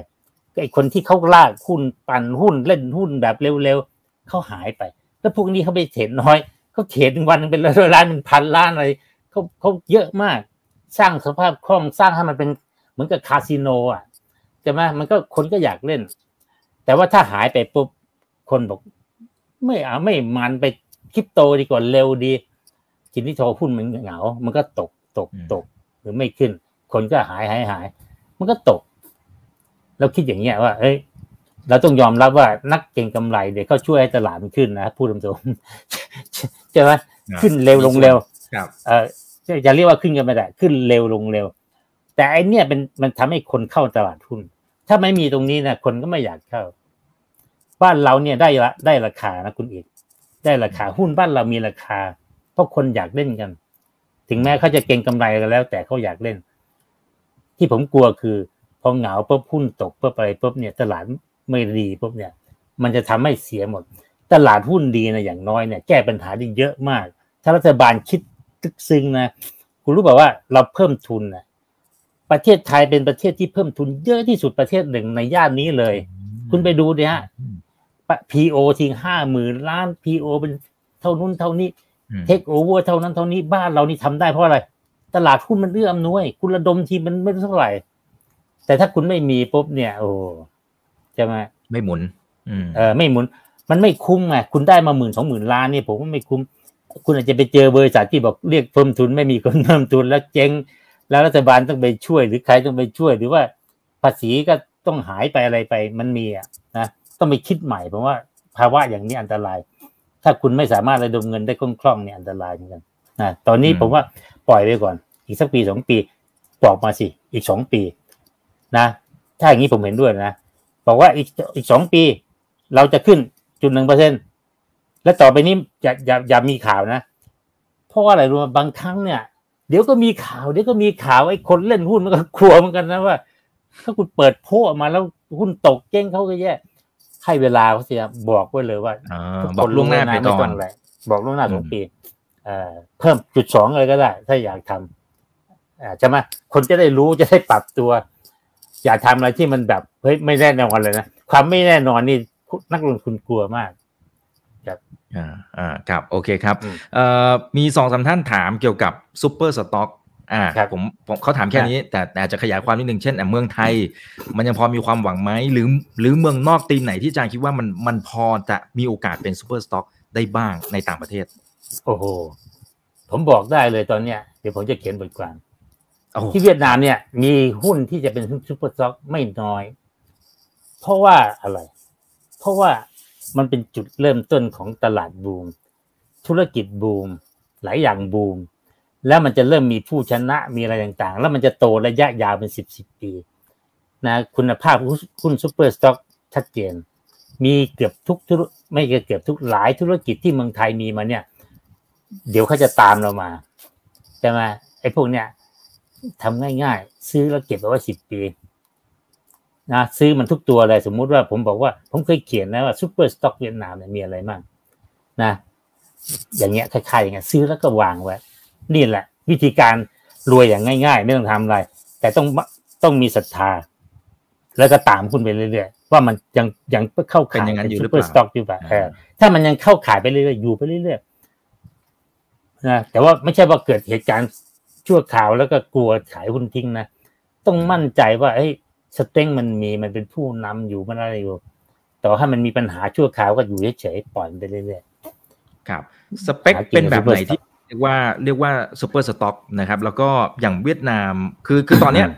ไอ้คนที่เขาลากหุ้นปั่นหุ้นเล่นหุ้นแบบเร็วๆเขาหายไป แล้วพวกนี้เขาไปเทรดน้อยเขาเทรดวันเป็นร้อยล้านเป็นพันล้านอะไรเขาเขาเยอะมาก สร้างสภาพคล่องสร้างให้มันเป็นเหมือนกับคาสิโนอะใช่ไหมมันก็คนก็อยากเล่น แต่ว่าถ้าหายไปปุ๊บคนบอก ไม่เอาไม่มันไป คริปโตดีกว่าเร็วดีทีนี้โทรหุ้นมันเหงา มันก็ตกตกตก หรือไม่ขึ้น คนก็หายหายหาย มันก็ตก เราคิดอย่างเงี้ยว่า เอ้ย เราต้องยอมรับว่านักเก่งกำไรเดี๋ยวเขาช่วยให้ตลาดมันขึ้นนะพูดตรงๆใช่ไหมขึ้นเร็วลงเร็วเออจะเรียกว่าขึ้นกันไม่ได้ขึ้นเร็วลงเร็ว แต่อันเนี้ยเป็นมันทำให้คนเข้าตลาดหุ้น ถ้าไม่มีตรงนี้นะคนก็ไม่อยากเข้า บ้านเราเนี่ยได้ละได้ราคานะคุณเอก ได้ราคาหุ้นบ้านเรามีราคา เพราะคนอยากเล่นกัน ถึงแม้เขาจะเก็งกำไรกันแล้ว แต่เขาอยากเล่น ที่ผมกลัวคือพอเหงาปุ๊บหุ้นตกปุ๊บอะไรปุ๊บเนี่ย ตลาดไม่ดีปุ๊บเนี่ย มันจะทำให้เสียหมด ตลาดหุ้นดีนะอย่างน้อยเนี่ย แก้ปัญหาได้เยอะมาก ถ้ารัฐบาลคิดลึกซึ้งนะคุณรู้แบบว่าเราเพิ่มทุนนะประเทศไทยเป็นประเทศที่เพิ่มทุนเยอะที่สุดประเทศหนึ่งในย่านนี้เลย คุณไปดูเนี่ย PO ทีห้าหมื่นล้าน PO เป็นเท่านู้นเท่านี้เทคโอเวอร์เท่านั้นเท่านี้บ้านเรานี่ทำได้เพราะอะไร ตลาดหุ้นมันเอื้อมนวย คุณระดมทีมันไม่เท่าไหร่ แต่ถ้าคุณไม่มีปุ๊บเนี่ย โอ้จะมาไม่หมุนเออไม่หมุน มันไม่คุ้มไงคุณได้มาหมื่นสองหมื่นล้านเนี่ยผมว่าไม่คุ้ม คุณอาจจะไปเจอบริษัทที่บอกเรียกเพิ่มทุนไม่มีคนเพิ่มทุนแล้วเจ๊งแล้วรัฐบาลต้องไปช่วยหรือใครต้องไปช่วยหรือว่าภาษีก็ต้องหายไปอะไรไปมันมีอะนะ ต้องไปคิดใหม่เพราะว่าภาวะอย่างนี้อันตราย ถ้าคุณไม่สามารถระดมเงินได้คล่องๆเนี่ยอันตรายเหมือนกันนะตอนนี้ผมว่าปล่อยไปก่อน อีกสักปีสองปีบอกมาสิอีกสองปี นะถ้าอย่างนี้ผมเห็นด้วยนะบอกว่าอีกอีกสองปี เราจะขึ้นจุดหนึ่งเปอร์เซ็นและต่อไปนี้อย่าอย่าอย่ามีข่าวนะ เพราะว่าอะไรรู้ไหมบางครั้งเนี่ย เดี๋ยวก็มีข่าวเดี๋ยวก็มีข่าวไอ้คนเล่นหุ้นมันก็กลัวเหมือนกันนะว่า ถ้าคุณเปิดโพออกมาแล้วหุ้นตกเจ๊งเขาก็แย่ ให้เวลาเขาเสียบอกไว้เลยว่าทุกคนล่วงหน้าไปก่อนบอกล่วงหน้าสองปีเพิ่มจุดสองอะไรก็ได้ ถ้าอยากทำใช่ไหมคนจะได้รู้จะได้ปรับตัว อย่าทำอะไรที่มันแบบเฮ้ยไม่แน่นอนเลยนะความไม่แน่นอนนี่นักลงทุนกลัวมากครับอ่าอ่าครับโอเคครับเอ่อมีสองสาท่านถามเกี่ยวกับ super stock อ่าผมผมเขาถามแค่นี้ แต่อาจจะขยายความนิดนึงเช่นเมืองไทย มันยังพอมีความหวังไหมหรือหรือเมืองนอกตีมไหนที่อาจารย์คิดว่ามันมันพอจะมีโอกาสเป็น super stock ได้บ้างในต่างประเทศ โอ้โห ผมบอกได้เลยตอนเนี้ยเดี๋ยวผมจะเขียนบทความที่เวียดนามเนี่ย มีหุ้นที่จะเป็น super stock ไม่น้อย เพราะว่าอะไร เพราะว่ามันเป็นจุดเริ่มต้นของตลาดบูม ธุรกิจบูม หลายอย่างบูม แล้วมันจะเริ่มมีผู้ชนะมีอะไรต่างๆ แล้วมันจะโตระยะยาวเป็นสิบสิบปีนะคุณภาพหุ้น super stock ชัดเจน มีเกือบทุกธุรไม่เกือบทุกหลายธุรกิจที่เมืองไทยมีมาเนี่ย เดี๋ยวเขาจะตามเรามาใช่ไหมไอ้พวกเนี้ยทำง่ายๆ ซื้อแล้วเก็บเอาไว้สิบปีนะซื้อมันทุกตัวเลยสมมุติว่าผมบอกว่า ผมเคยเขียนนะว่า super stock เวียดนามเนี่ยมีอะไรบ้างนะ อย่างเงี้ยคล้ายๆอย่างเงี้ยซื้อแล้วก็วางไว้ นี่แหละ วิธีการรวยอย่างง่าย ๆ ไม่ต้องทำอะไร แต่ต้องต้องมีศรัทธา แล้วก็ตามดูไปเรื่อยๆว่ามันยังยังเข้าข่ายเป็น super stock อยู่แบบถ้ามันยังเข้าข่ายไปเรื่อยๆอยู่ไปเรื่อยๆนะแต่ว่าไม่ใช่ว่าเกิดเหตุการณ์ชั่วคราวแล้วก็กลัวขายหุ้นทิ้งนะต้องมั่นใจว่าเฮ้ย strength มันมีมันเป็นผู้นำอยู่มันอะไรอยู่แต่ว่าถ้ามันมีปัญหาชั่วคราวก็อยู่เฉยๆปล่อยไปเรื่อยๆครับ สเปคเป็นแบบไหนที่ เรียกว่าเรียกว่า super stock นะครับ แล้วก็อย่างเวียดนามคือคือตอนเนี้ย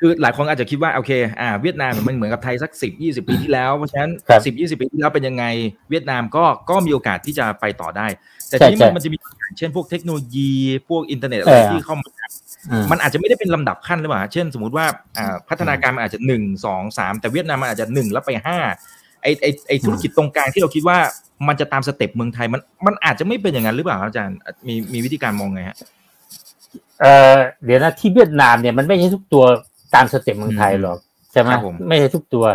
คือหลายคนอาจจะคิดว่าโอเคอ่าเวียดนามมันเหมือนกับไทยสักสิบยี่สิบปีที่แล้วเพราะฉะนั้นสิบยี่สิบปีที่แล้วเป็นยังไง เวียดนามก็ก็มีโอกาสที่จะไปต่อได้ แต่ที่มันมันจะมีเช่นพวกเทคโนโลยีพวกอินเทอร์เน็ตอะไรที่เข้ามามันอาจจะไม่ได้เป็นลำดับขั้นหรือเปล่า เช่น สมมติว่าพัฒนาการมันอาจจะหนึ่งสองสามแต่เวียดนามมันอาจจะหนึ่งแล้วไปห้าไอไอไอธุรกิจตรงกลางที่เราคิดว่า มันจะตาม step เมืองไทยมันมันอาจจะไม่เป็นอย่างนั้นหรือเปล่าอาจารย์มีมีวิธีการมองไงฮะเออเดี๋ยวนะที่เวียดนามเนี่ยมันไม่ใช่ทุกตัวตาม step เมืองไทยหรอกใช่ไหมไม่ใช่ทุกตัว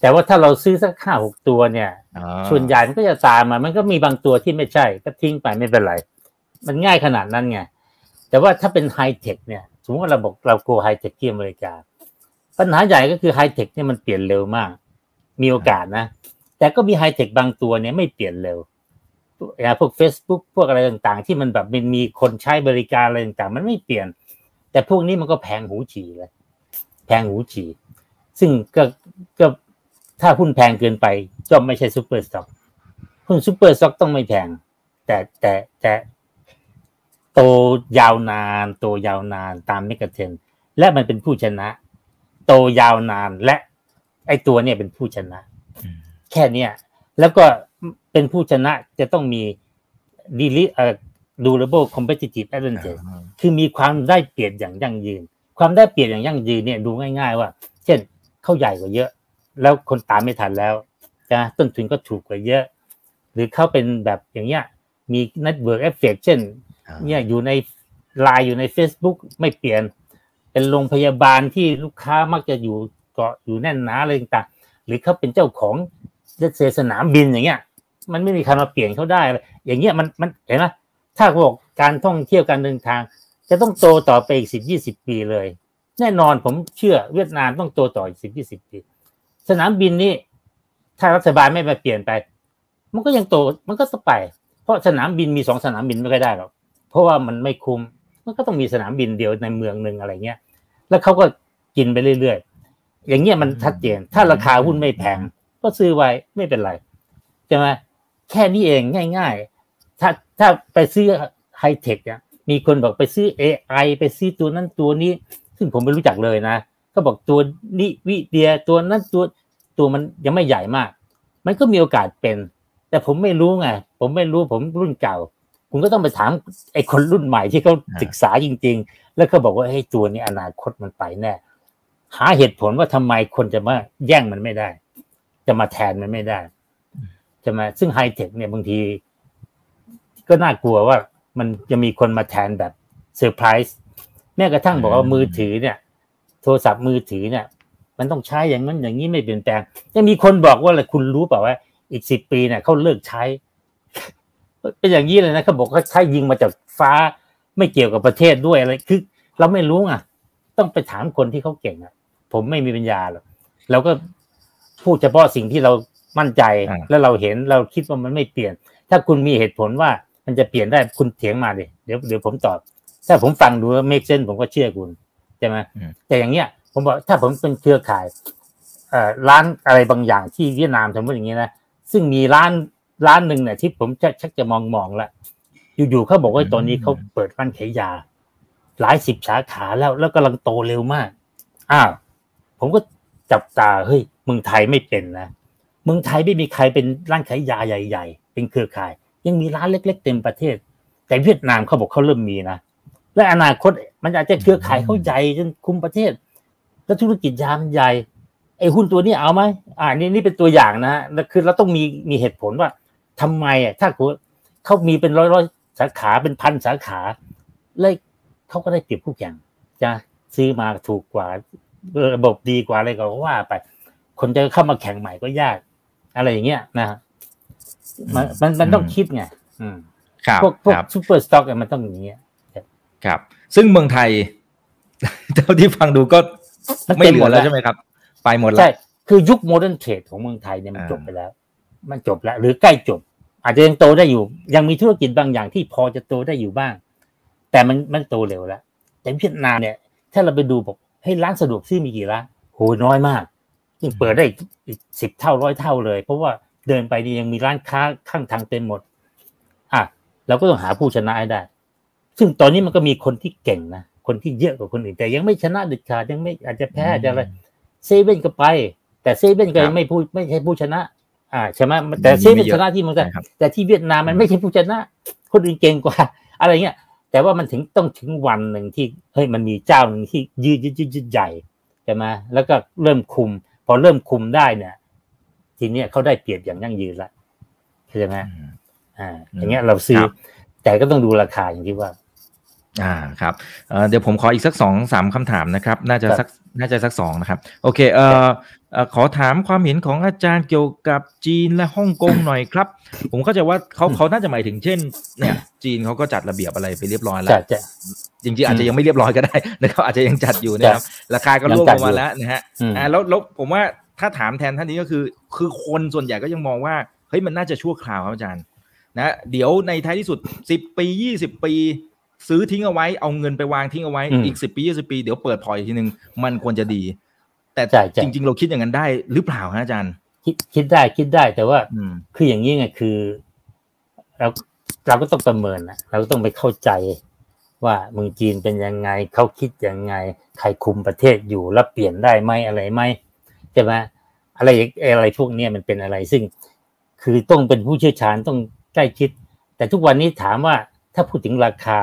แต่ว่าถ้าเราซื้อสักห้าหกตัวเนี่ยส่วนใหญ่มันก็จะตามมา มันก็มีบางตัวที่ไม่ใช่ก็ทิ้งไปไม่เป็นไร มันง่ายขนาดนั้นไงแต่ว่าถ้าเป็นไฮเทคเนี่ยสมมติว่าเราบอกเรา go ไฮเทคที่อเมริกา ปัญหาใหญ่ก็คือไฮเทคเนี่ยมันเปลี่ยนเร็วมาก มีโอกาสนะ แต่ก็มีไฮเทคบางตัวเนี่ยไม่เปลี่ยนเร็วอย่างพวก Facebook พวกอะไรต่างๆ ที่มันแบบมันมีคนใช้บริการอะไรต่างๆ มันไม่เปลี่ยน แต่พวกนี้มันก็แพงหูฉี่เลยแพงหูฉี่ซึ่งก็ก็ถ้าหุ้นแพงเกินไปก็ไม่ใช่ super stock หุ้น super stock ต้องไม่แพง แต่แต่แต่โตยาวนาน โตยาวนานตามเมกะเทนและมันเป็นผู้ชนะ โตยาวนานและ ไอตัวเนี่ยเป็นผู้ชนะ แค่เนี้ยแล้วก็เป็นผู้ชนะจะต้องมีดีลิเอ่อ durable competitive advantage คือมีความได้เปรียบอย่างยั่งยืน ความได้เปรียบอย่างยั่งยืนเนี่ยดูง่ายๆว่า เช่นเขาใหญ่กว่าเยอะ แล้วคนตามไม่ทันแล้วนะต้นทุนก็ถูกกว่าเยอะ หรือเขาเป็นแบบอย่างเงี้ยมี network effect เช่นเนี่ยอยู่ในไลน์อยู่ใน Facebook ไม่เปลี่ยน เป็นโรงพยาบาลที่ลูกค้ามักจะอยู่เกาะอยู่แน่นหนาอะไรต่างหรือเขาเป็นเจ้าของ เสสนามบินอย่างเงี้ย มันไม่มีใครมาเปลี่ยนเขาได้อย่างเงี้ยมันมันเห็นไหมถ้าบอกการท่องเที่ยวการเดินทาง จะต้องโตต่อไปอีกสิบยี่สิบปีเลย แน่นอนผมเชื่อเวียดนามต้องโตต่ออีกสิบยี่สิบปี สนามบินนี่ถ้ารัฐบาลไม่มาเปลี่ยนไป มันก็ยังโตมันก็ต้องไป เพราะสนามบินมีสองสนามบินไม่ได้หรอกเพราะว่ามันไม่คุ้มมันก็ต้องมีสนามบินเดียวในเมืองหนึ่งอะไรเงี้ย แล้วเขาก็กินไปเรื่อยๆอย่างเงี้ยมันชัดเจน ถ้าราคาหุ้นไม่แพง ก็ซื้อไว้ไม่เป็นไรใช่ไหมแค่นี้เองง่าย ๆ ถ้าถ้าไปซื้อไฮเทคเนี่ยมีคนบอกไปซื้อ AI ไปซื้อตัวนั้นตัวนี้ ซึ่งผมไม่รู้จักเลยนะก็บอกตัวนี้วิเดียตัวนั้นตัวตัวมันยังไม่ใหญ่มาก มันก็มีโอกาสเป็น แต่ผมไม่รู้ไงผมไม่รู้ผมรุ่นเก่า คุณก็ต้องไปถามไอ้คนรุ่นใหม่ที่เขาศึกษาจริง ๆ แล้วก็บอกว่าไอ้ตัวนี้อนาคตมันไปแน่หาเหตุผลว่าทำไมคนจะมาแย่งมันไม่ได้ จะมาแทนมันไม่ได้จะมาซึ่งไฮเทคเนี่ยบางที ก็น่ากลัวว่ามันจะมีคนมาแทนแบบเซอร์ไพรส์แม้กระทั่งบอกว่ามือถือเนี่ย โทรศัพท์มือถือเนี่ย มันต้องใช้อย่างนั้นอย่างนี้ไม่เปลี่ยนแปลงยังมีคนบอกว่าอะไรคุณรู้เปล่าว่า อีกสิบปีเนี่ยเขาเลิกใช้ เป็นอย่างนี้เลยนะเขาบอกเขาใช้ยิงมาจากฟ้าไม่เกี่ยวกับประเทศด้วยอะไรคือ เราไม่รู้อะ ต้องไปถามคนที่เขาเก่งอะ ผมไม่มีปัญญาหรอกเราก็ พูดเฉพาะสิ่งที่เรามั่นใจแล้วเราเห็นเราคิดว่ามันไม่เปลี่ยน ถ้าคุณมีเหตุผลว่ามันจะเปลี่ยนได้คุณเถียงมาดิเดี๋ยวเดี๋ยวผมตอบ ถ้าผมฟังดูว่าเมกเซนผมก็เชื่อคุณใช่ไหมแต่อย่างเงี้ย ผมบอกถ้าผมเป็นเครือข่ายเอ่อร้านอะไรบางอย่างที่เวียดนามสมมติอย่างนี้นะซึ่งมีร้านร้านหนึ่งเนี่ยที่ผมชักจะมองมองละอยู่ๆเขาบอกว่าตอนนี้เขาเปิดร้านขายยา หลายสิบสาขาแล้วแล้วกำลังโตเร็วมากอ้าวผมก็จับตาเฮ้ย เมืองไทยไม่เป็นนะเมืองไทยไม่มีใครเป็นร้านขายยาใหญ่ ๆ เป็นเครือข่าย ยังมีร้านเล็ก ๆ เต็มประเทศ แต่เวียดนามเขาบอกเขาเริ่มมีนะและอนาคตมันอาจจะเครือข่ายเขาใหญ่จนคุมประเทศ แล้วธุรกิจยามใหญ่ไอ้หุ้นตัวนี้เอาไหมอ่านี่นี่เป็นตัวอย่างนะคือเราต้องมีมีเหตุผลว่าทำไมอะถ้าเขามีเป็นร้อยร้อยสาขาเป็นพันสาขาเลยเขาก็ได้เปรียบคู่แข่งจะซื้อมาถูกกว่าระบบดีกว่าอะไรก็ว่าไป คนจะเข้ามาแข่งใหม่ก็ยาก อะไรอย่างเงี้ยนะมันมันมันต้องคิดไงอืมพวกพวก super stock มันต้องอย่างเงี้ยครับ ซึ่งเมืองไทยเท่าที่ฟังดูก็ไม่เหลือแล้วใช่ไหมครับ ไปหมดแล้วใช่คือยุค modern trade ของเมืองไทยเนี่ยมันจบไปแล้ว มันจบแล้ว หรือใกล้จบ อาจจะยังโตได้อยู่ ยังมีธุรกิจบางอย่างที่พอจะโตได้อยู่บ้าง แต่มันมันโตเร็วแล้วแต่เวียดนามเนี่ย ถ้าเราไปดูบอกให้ร้านสะดวกซื้อมีกี่ร้านโหน้อยมาก ยิ่งเปิดได้อีกสิบเท่าร้อยเท่าเลย เพราะว่าเดินไปนี่ยังมีร้านค้าข้างทางเต็มหมด อะเราก็ต้องหาผู้ชนะให้ได้ ซึ่งตอนนี้มันก็มีคนที่เก่งนะคนที่เยอะกว่าคนอื่น แต่ยังไม่ชนะเด็ดขาดยังไม่อาจจะแพ้อาจจะอะไรเซเว่นก็ไป แต่เซเว่นก็ยังไม่พูดไม่ใช่ผู้ชนะ อ่าใช่ไหมแต่เซเว่นชนะที่เมืองไทยแต่ที่เวียดนามมันไม่ใช่ผู้ชนะ คนอื่นเก่งกว่า อะไรเงี้ยแต่ว่ามันถึงต้องถึงวันหนึ่งที่เฮ้ยมันมีเจ้าหนึ่งที่ยืดยืดยืดใหญ่ใช่ไหมแล้วก็เริ่มคุม พอเริ่มคุมได้เนี่ยทีเนี้ยเขาได้เปรียบอย่างยั่งยืนละใช่ไหมอ่า อย่างเงี้ยเราซื้อ แต่ก็ต้องดูราคาอย่างที่ว่า อ่าครับเดี๋ยวผมขออีกสักสองสามคำถามนะครับ น่าจะสักน่าจะสักสองนะครับ โอเค เอ่อ ขอถามความเห็นของอาจารย์เกี่ยวกับจีนและฮ่องกงหน่อยครับ ผมเข้าใจว่าเขาเขาน่าจะหมายถึงเช่น เนี่ย จีนเขาก็จัดระเบียบอะไรไปเรียบร้อยแล้วจริงๆอาจจะยังไม่เรียบร้อยก็ได้นะครับอาจจะยังจัดอยู่นะครับราคาก็ร่วงลงมาแล้วนะฮะอ่าแล้วแล้วผมว่าถ้าถามแทนท่านนี้ก็คือ คือคนส่วนใหญ่ก็ยังมองว่าเฮ้ยมันน่าจะชั่วคราวครับอาจารย์นะเดี๋ยวในท้ายที่สุดสิบปียี่สิบปีซื้อทิ้งเอาไว้เอาเงินไปวางทิ้งเอาไว้อีกสิบปียี่สิบปีเดี๋ยวเปิดพออีกทีหนึ่งมันควรจะดี แต่จริง ๆ เราคิดอย่างนั้นได้หรือเปล่าฮะอาจารย์ คิดคิดได้คิดได้แต่ว่าคืออย่างนี้ไงคือ เราเราก็ต้องประเมินนะเราก็ต้องไปเข้าใจว่าเมืองจีนเป็นยังไงเขาคิดยังไง ใครคุมประเทศอยู่แล้วเปลี่ยนได้ไหมอะไรไหมใช่ไหมอะไรอะไรพวกนี้มันเป็นอะไรซึ่ง คือต้องเป็นผู้เชี่ยวชาญต้องใกล้ชิด แต่ทุกวันนี้ถามว่าถ้าพูดถึงราคา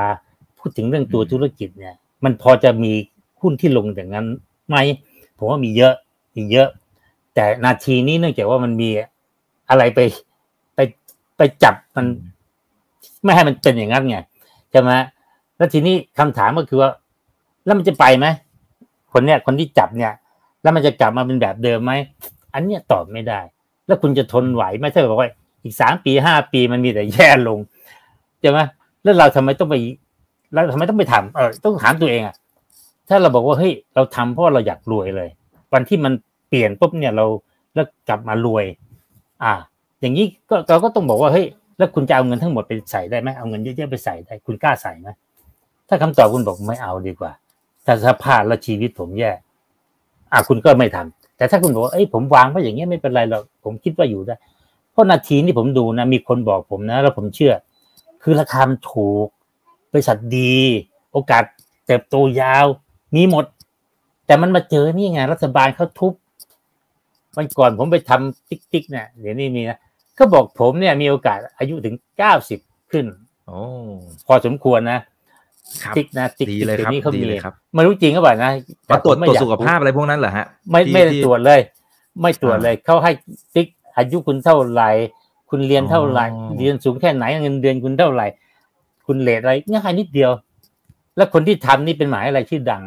พูดถึงเรื่องตัวธุรกิจเนี่ย มันพอจะมีหุ้นที่ลงอย่างนั้นไหม ผมว่ามีเยอะมีเยอะ แต่นาทีนี้เนื่องจากว่ามันมีอะไรไปไปไปจับมัน ไม่ให้มันเป็นอย่างนั้นไงใช่ไหมแล้วทีนี้คำถามก็คือว่า แล้วมันจะไปไหมคนเนี้ยคนที่จับเนี่ย แล้วมันจะกลับมาเป็นแบบเดิมไหมอันเนี้ยตอบไม่ได้ แล้วคุณจะทนไหวไหมถ้าบอกว่าอีกสามปีห้าปีมันมีแต่แย่ลงใช่ไหมแล้วเราทำไมต้องไปเราทำไมต้องไปทำเออต้องถามตัวเองอะ ถ้าเราบอกว่าเฮ้ยเราทำเพราะเราอยากรวยเลย วันที่มันเปลี่ยนปุ๊บเนี่ยเราแล้วกลับมารวย อ่า อย่างนี้ก็เราก็ต้องบอกว่าเฮ้ยแล้วคุณจะเอาเงินทั้งหมดไปใส่ได้ไหมเอาเงินเยอะๆไปใส่ได้ คุณกล้าใส่ไหมถ้าคำตอบคุณบอกไม่เอาดีกว่า ถ้าสภาพและชีวิตผมแย่อ่าคุณก็ไม่ทำแต่ถ้าคุณบอกว่าเอ้ยผมวางไว้อย่างเงี้ยไม่เป็นไรหรอกผมคิดว่าอยู่ได้เพราะนาทีนี้ผมดูนะ มีคนบอกผมนะ แล้วผมเชื่อ คือราคามันถูกบริษัทดี โอกาสเติบโตยาว มีหมด แต่มันมาเจอนี่ไงรัฐบาลเขาทุบวันก่อนผมไปทำติ๊กติ๊กเนี่ยเดี๋ยวนี้มีนะก็บอกผมเนี่ยมีโอกาสอายุถึงเก้าสิบขึ้นโอ้พอสมควรนะครับติ๊กนะติ๊กดีติ๊กเลยเดี๋ยครับวนี้เขาดีมีเลยครับไม่รู้จริงก็บ่านะมาตรวจผมไม่ตรวจอยากสุขภาพอะไรพวกนั้นเหรอฮะ ไม่ที่ไม่ได้ที่ตรวจเลย ไม่ตรวจอ่าเลยเขาให้ติ๊กอายุคุณเท่าไหร่คุณเรียนเท่าไหร่อ๋อเรียนสูงแค่ไหนเงินเดือนคุณเท่าไหร่ คุณเลทอะไรง่ายนิดเดียว แล้วคนที่ทำนี่เป็นหมายอะไรที่ดัง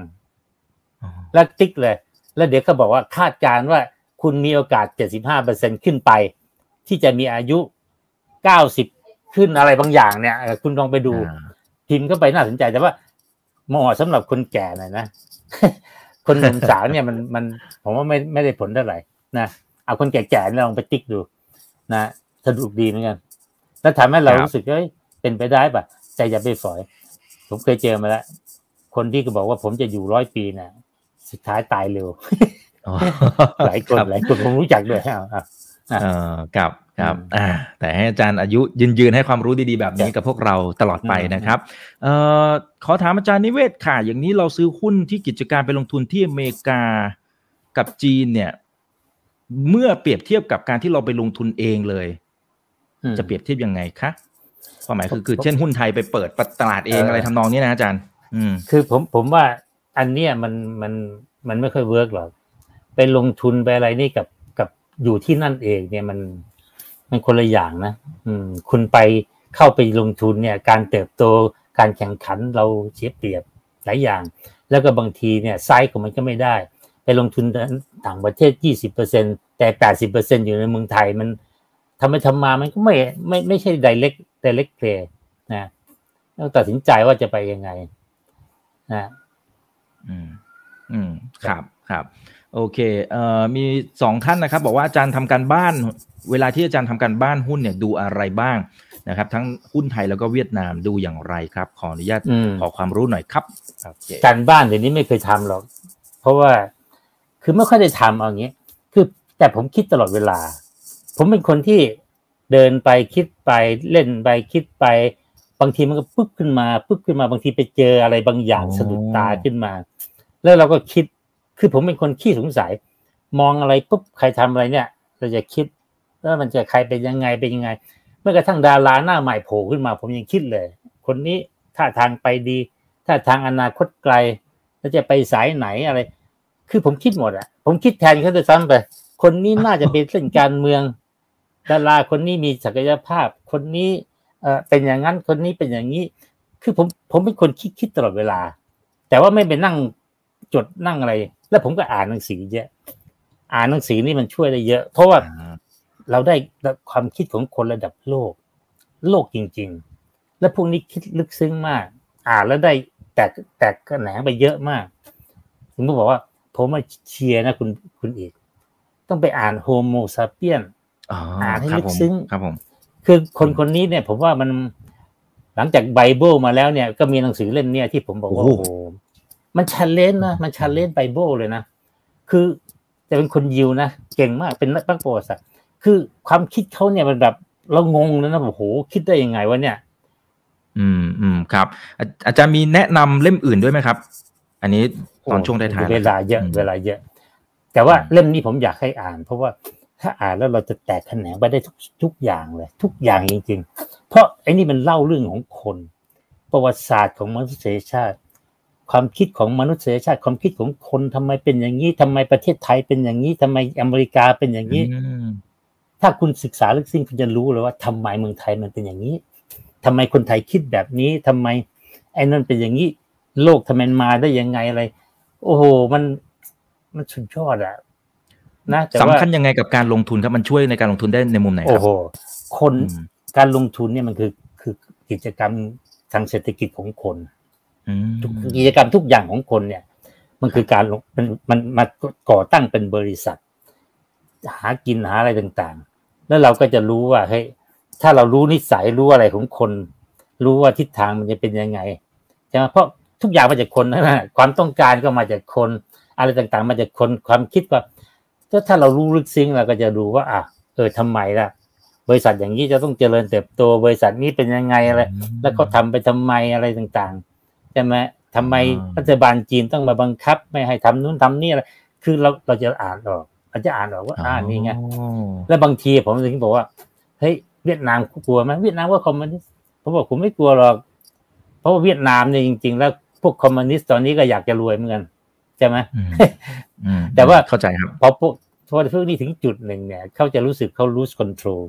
อ๋อแล้วติ๊กเลย แล้วเดี๋ยวเขาบอกว่าคาดการณ์ว่าคุณมีโอกาส 75เปอร์เซ็นขึ้นไป ที่จะมีอายุ 90 ขึ้นอะไรบางอย่างเนี่ยเออคุณลองไปดูอ่าพิมพ์เข้าไปน่าสนใจแต่ว่าเหมาะสำหรับคนแก่หน่อยนะ คนหนุ่มสาวเนี่ยมันมันผมว่าไม่ไม่ได้ผลเท่าไหร่นะเอาคนแก่ๆลองไปติ๊กดู นะสนุกดีเหมือนกัน แล้วทำให้เราครับรู้สึกเอ้ยเป็นไปได้ปะใจอย่าไปฝอย ผมเคยเจอมาแล้ว คนที่ก็บอกว่าผมจะอยู่ร้อยปีนะสุดท้ายตายเร็วอ๋อหลายคนรับหลายคนผมรู้จักด้วยอะอะอะเออครับครับอืมอ่าแต่ให้อาจารย์อายุยืนยืนให้ความรู้ดีๆแบบนี้ครับกับพวกเราตลอดไปอืมนะครับเอ่อขอถามอาจารย์นิเวศค่ะ อย่างนี้เราซื้อหุ้นที่กิจการไปลงทุนที่อเมริกากับจีนเนี่ย เมื่อเปรียบเทียบกับการที่เราไปลงทุนเองเลยอืมจะเปรียบเทียบยังไงคะ ความหมายคือผมคือเช่นหุ้นไทยไปเปิดตลาดเองเออออะไรทำนองนี้นะอาจารย์ อืม คือผมผมว่าอันเนี้ยมันมันมันไม่ค่อย work หรอกไปลงทุนไปอะไรนี่กับกับอยู่ที่นั่นเองเนี่ยมันมันคนละอย่างนะอืม คุณไปเข้าไปลงทุนเนี่ย การเติบโตการแข่งขันเราเสียเปรียบหลายอย่าง แล้วก็บางทีเนี่ยไซส์ของมันก็ไม่ได้ ไปลงทุนต่างประเทศยี่สิบเปอร์เซ็นแต่แปดสิบเปอร์เซ็นอยู่ในเมืองไทยมันทำไปทำมามันก็ไม่ไม่ไม่ใช่ direct direct play นะต้องตัดสินใจว่าจะไปยังไงนะอืม อืม ครับครับโอเค เอ่อ มีสองท่านนะครับ บอกว่าอาจารย์ทำการบ้าน เวลาที่อาจารย์ทำการบ้านหุ้นเนี่ยดูอะไรบ้างนะครับ ทั้งหุ้นไทยแล้วก็เวียดนามดูอย่างไรครับ ขออนุญาตอืมขอความรู้หน่อยครับโอเคการบ้านเดี๋ยวนี้ไม่เคยทำหรอก เพราะว่าคือไม่ค่อยได้ทำเอาอย่างนี้ คือแต่ผมคิดตลอดเวลา ผมเป็นคนที่ เดินไปคิดไปเล่นไปคิดไป บางทีมันก็ปึ๊บขึ้นมาปึ๊บขึ้นมาบางทีไปเจออะไรบางอย่างสะดุดตาขึ้นมา แล้วเราก็คิดคือผมเป็นคนขี้สงสัย มองอะไรปุ๊บใครทำอะไรเนี่ย เราจะคิดว่ามันจะใครเป็นยังไงเป็นยังไงเมื่อกระทั่งดาราหน้าใหม่โผล่ขึ้นมา ผมยังคิดเลย คนนี้ท่าทางไปดีท่าทางอนาคตไกล แล้วจะไปสายไหนอะไร คือผมคิดหมดอะผมคิดแทนเขาจะซ้ำไปคนนี้น่าจะเป็นเส้นการเมือง ดาราคนนี้มีศักยภาพ คนนี้เออเป็นอย่างนั้นคนนี้เป็นอย่างนี้ คือผมผมเป็นคนคิดคิดตลอดเวลา แต่ว่าไม่ไปนั่งจดนั่งอะไร แล้วผมก็อ่านหนังสือเยอะ อ่านหนังสือนี่มันช่วยได้เยอะ เพราะว่าอ่าเราได้ความคิดของคนระดับโลก โลกจริง ๆ และพวกนี้คิดลึกซึ้งมาก อ่านแล้วได้แตกแตกกระแหนงไปเยอะมากผมก็บอกว่า ผมมาเชียร์นะคุณคุณเอกต้องไปอ่าน Homo Sapiens อ๋ออ่านให้ครับลึกผมซึ้งครับผม คือคนคนนี้เนี่ย ผมว่ามันหลังจากไบเบิลมาแล้วเนี่ย ก็มีหนังสือเล่มเนี่ยที่ผมบอกว่าโอ้โอ้โหโหมัน challenge นะมัน challenge ไบเบิลเลยนะคือจะเป็นคนยิวนะเก่งมากเป็นนักประวัติศาสตร์คือความคิดเขาเนี่ยมันแบบเรางงเลยนะโอ้โหคิดได้ยังไงวะเนี่ย อืมอืมครับ อาอาจารย์มีแนะนำเล่มอื่นด้วยไหมครับ อันนี้ตอนช่วงท้ายๆเวลาเยอะมเวลาเยอะ แต่ว่าอืมเล่มนี้ผมอยากให้อ่าน เพราะว่า ถ้าอ่านแล้วเราจะแตกแขนงไปได้ทุกทุกอย่างเลย ทุกอย่างจริง ๆ เพราะไอ้นี่มันเล่าเรื่องของคน ประวัติศาสตร์ของมนุษยชาติ ความคิดของมนุษยชาติ ความคิดของคนทำไมเป็นอย่างนี้ทำไมประเทศไทยเป็นอย่างนี้ทำไมอเมริกาเป็นอย่างนี้อืมถ้าคุณศึกษาลึกซึ้งคุณจะรู้เลยว่าทำไมเมืองไทยมันเป็นอย่างนี้ทำไมคนไทยคิดแบบนี้ทำไมไอ้นั่นเป็นอย่างนี้ โลกทำไมมาได้ยังไงอะไร โอ้โหมันมันสุดยอดอะ นะแต่ว่าสำคัญยังไงกับการลงทุนครับมันช่วยในการลงทุนได้ในมุมไหนคโอ้รับโหคนอืมการลงทุนเนี่ยมันคือคือกิจกรรมทางเศรษฐกิจของคนอืมทุกกิจกรรมทุกอย่างของคนเนี่ย มันคือการลงมันมันมาก่อตั้งเป็นบริษัท หากินหาอะไรต่างๆ แล้วเราก็จะรู้ว่าเฮ้ยถ้าเรารู้นิสัยรู้อะไรของคน รู้ว่าทิศทางมันจะเป็นยังไงใช่ไหมเพราะทุกอย่างมาจากคนนะความต้องการก็มาจากคน อะไรต่างๆ มาจากคนความคิดก็ ถ้าถ้าเรารู้ลึกซึ้งเราก็จะรู้ว่าอะเออทำไมล่ะบบริษัทอย่างนี้จะต้องเจริญเติบโตบริษัทนี้เป็นยังไงอะไร แล้วก็ทำไปทำไมอะไรต่างๆใช่ไหมทำไมรัฐบาลจีนต้องมาบังคับ ไม่ให้ทำนู้นทำนี่อะไรคือเราเราจะอ่านออกเราจะอ่านออกว่าอ่านนี่ไงแล้วบางทีผมถึงบอกว่าเฮ้ยเวียดนามกลัวไหมเวียดนามว่าคอมมิวนิสต์ผมบอกผมไม่กลัวหรอกเพราะว่าเวียดนามเนี่ยจริง ๆ แล้วพวกคอมมิวนิสต์ตอนนี้ก็อยากจะรวยเหมือนกันใช่ไหมแต่ว่าเข้าใจครับพอพวก พอพวกนี้ถึงจุดหนึ่งเนี่ยเขาจะรู้สึกเขา lose control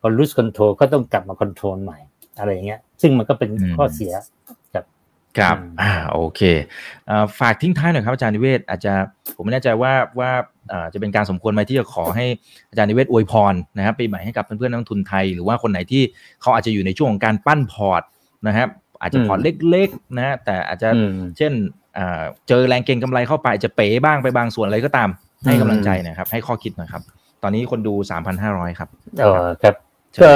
พอ lose control ก็ต้องกลับมา control ใหม่ อะไรอย่างเงี้ย ซึ่งมันก็เป็นข้อเสียครับครับอ่าโอเคฝากทิ้งท้ายหน่อยครับอาจารย์นิเวศอาจจะผมไม่แน่ใจว่าว่าจะเป็นการสมควรไหมที่จะขอให้อาจารย์นิเวศอวยพรนะครับปีใหม่ให้กับเพื่อนๆนักทุนไทย หรือว่าคนไหนที่เขาอาจจะอยู่ในช่วงของการปั้นพอร์ตนะครับอาจจะพอร์ตเล็กๆนะแต่อาจจะเช่นเจอแรงเก็งกำไรเข้าไปจะเป๋บ้างไปบางส่วนอะไรก็ตาม ให้กำลังใจนะครับ ให้ข้อคิดหน่อยครับ ตอนนี้คนดูสามพันห้าร้อยครับเออครับ ก็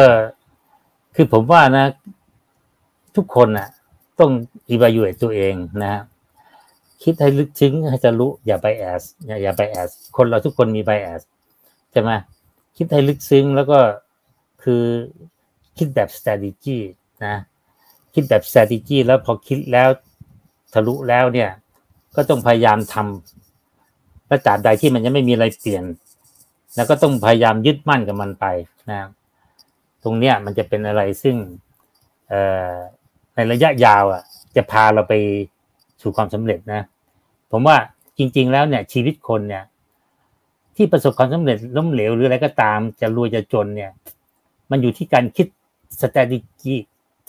คือผมว่านะ ทุกคนนะต้องอีวายูเอตตัวเองนะ คิดให้ลึกซึ้งให้ทะลุอย่า bias อย่า bias คนเราทุกคนมี bias ใช่ไหมคิดให้ลึกซึ้งแล้วก็คือคิดแบบ strategy นะ คิดแบบ strategy แล้วพอคิดแล้วทะลุแล้วเนี่ย ก็ต้องพยายามทำ และจาบใดที่มันยังไม่มีอะไรเปลี่ยน แล้วก็ต้องพยายามยึดมั่นกับมันไปนะตรงเนี้ยมันจะเป็นอะไรซึ่งในระยะยาวอะ จะพาเราไปสู่ความสำเร็จนะ ผมว่าจริง ๆ แล้วเนี่ย ชีวิตคนเนี่ย ที่ประสบความสำเร็จล้มเหลวหรืออะไรก็ตาม จะรวยจะจนเนี่ย มันอยู่ที่การคิด strategy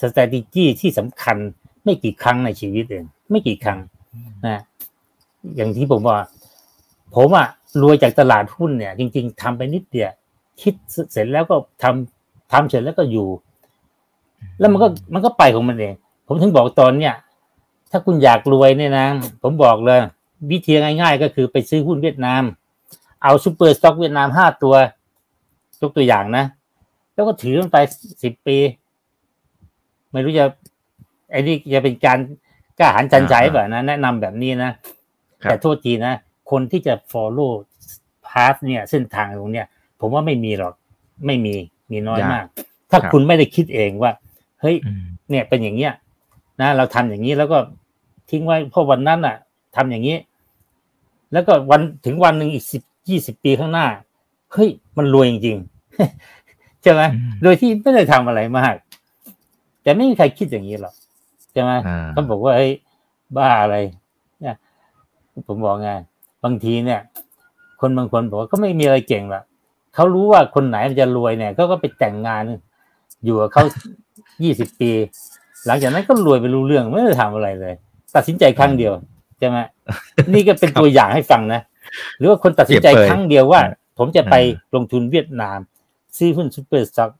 strategy ที่สำคัญไม่กี่ครั้งในชีวิตเอง ไม่กี่ครั้งนะอย่างที่ผมว่า ผมอะรวยจากตลาดหุ้นเนี่ย จริง ๆทำไปนิดเดียวคิดเสร็จแล้วก็ทำทำเสร็จแล้วก็อยู่ แล้วมันก็มันก็ไปของมันเอง ผมถึงบอกตอนเนี้ยถ้าคุณอยากรวยเนี่ยนะ ผมบอกเลย วิธีง่าย ๆ ก็คือไปซื้อหุ้นเวียดนาม เอา super stock เวียดนามห้าตัวยกตัวอย่างนะ แล้วก็ถือมันไปสิบปี ไม่รู้จะไอ้นี่จะเป็นการกล้าหันจันใจแบบนะแนะนำแบบนี้นะแต่โทษทีนะ คนที่จะ follow path เนี่ยเส้นทางตรงเนี้ยผมว่าไม่มีหรอกไม่มีมีน้อยมาก ถ้าคุณไม่ได้คิดเองว่า เฮ้ย เนี่ยเป็นอย่างเงี้ยนะเราทำอย่างนี้แล้วก็ทิ้งไว้เพราะวันนั้นอะทำอย่างนี้ แล้วก็วันถึงวันหนึ่งอีกสิบยี่สิบปีข้างหน้าเฮ้ยมันรวยจริงๆใช่ไหมโดยที่ไม่ได้ทำอะไรมาก แต่ไม่มีใครคิดอย่างนี้หรอกใช่ไหมเขาบอกว่าเฮ้ยบ้าอะไรเนี่ยผมบอกไง บางทีเนี่ย คนบางคนบอกว่าก็ไม่มีอะไรเก่งหรอกเขารู้ว่าคนไหนมันจะรวยเนี่ยก็ก็ไปแต่งงาน อยู่กับเขายี่สิบปี หลังจากนั้นก็รวยไปรู้เรื่องไม่ได้ทำอะไรเลย ตัดสินใจครั้งเดียวใช่ไหมนี่ก็เป็นตัวอย่างให้ฟังนะ หรือว่าคนตัดสินใจครั้งเดียวว่า ผมจะไปลงทุนเวียดนาม ซื้อหุ้น super stock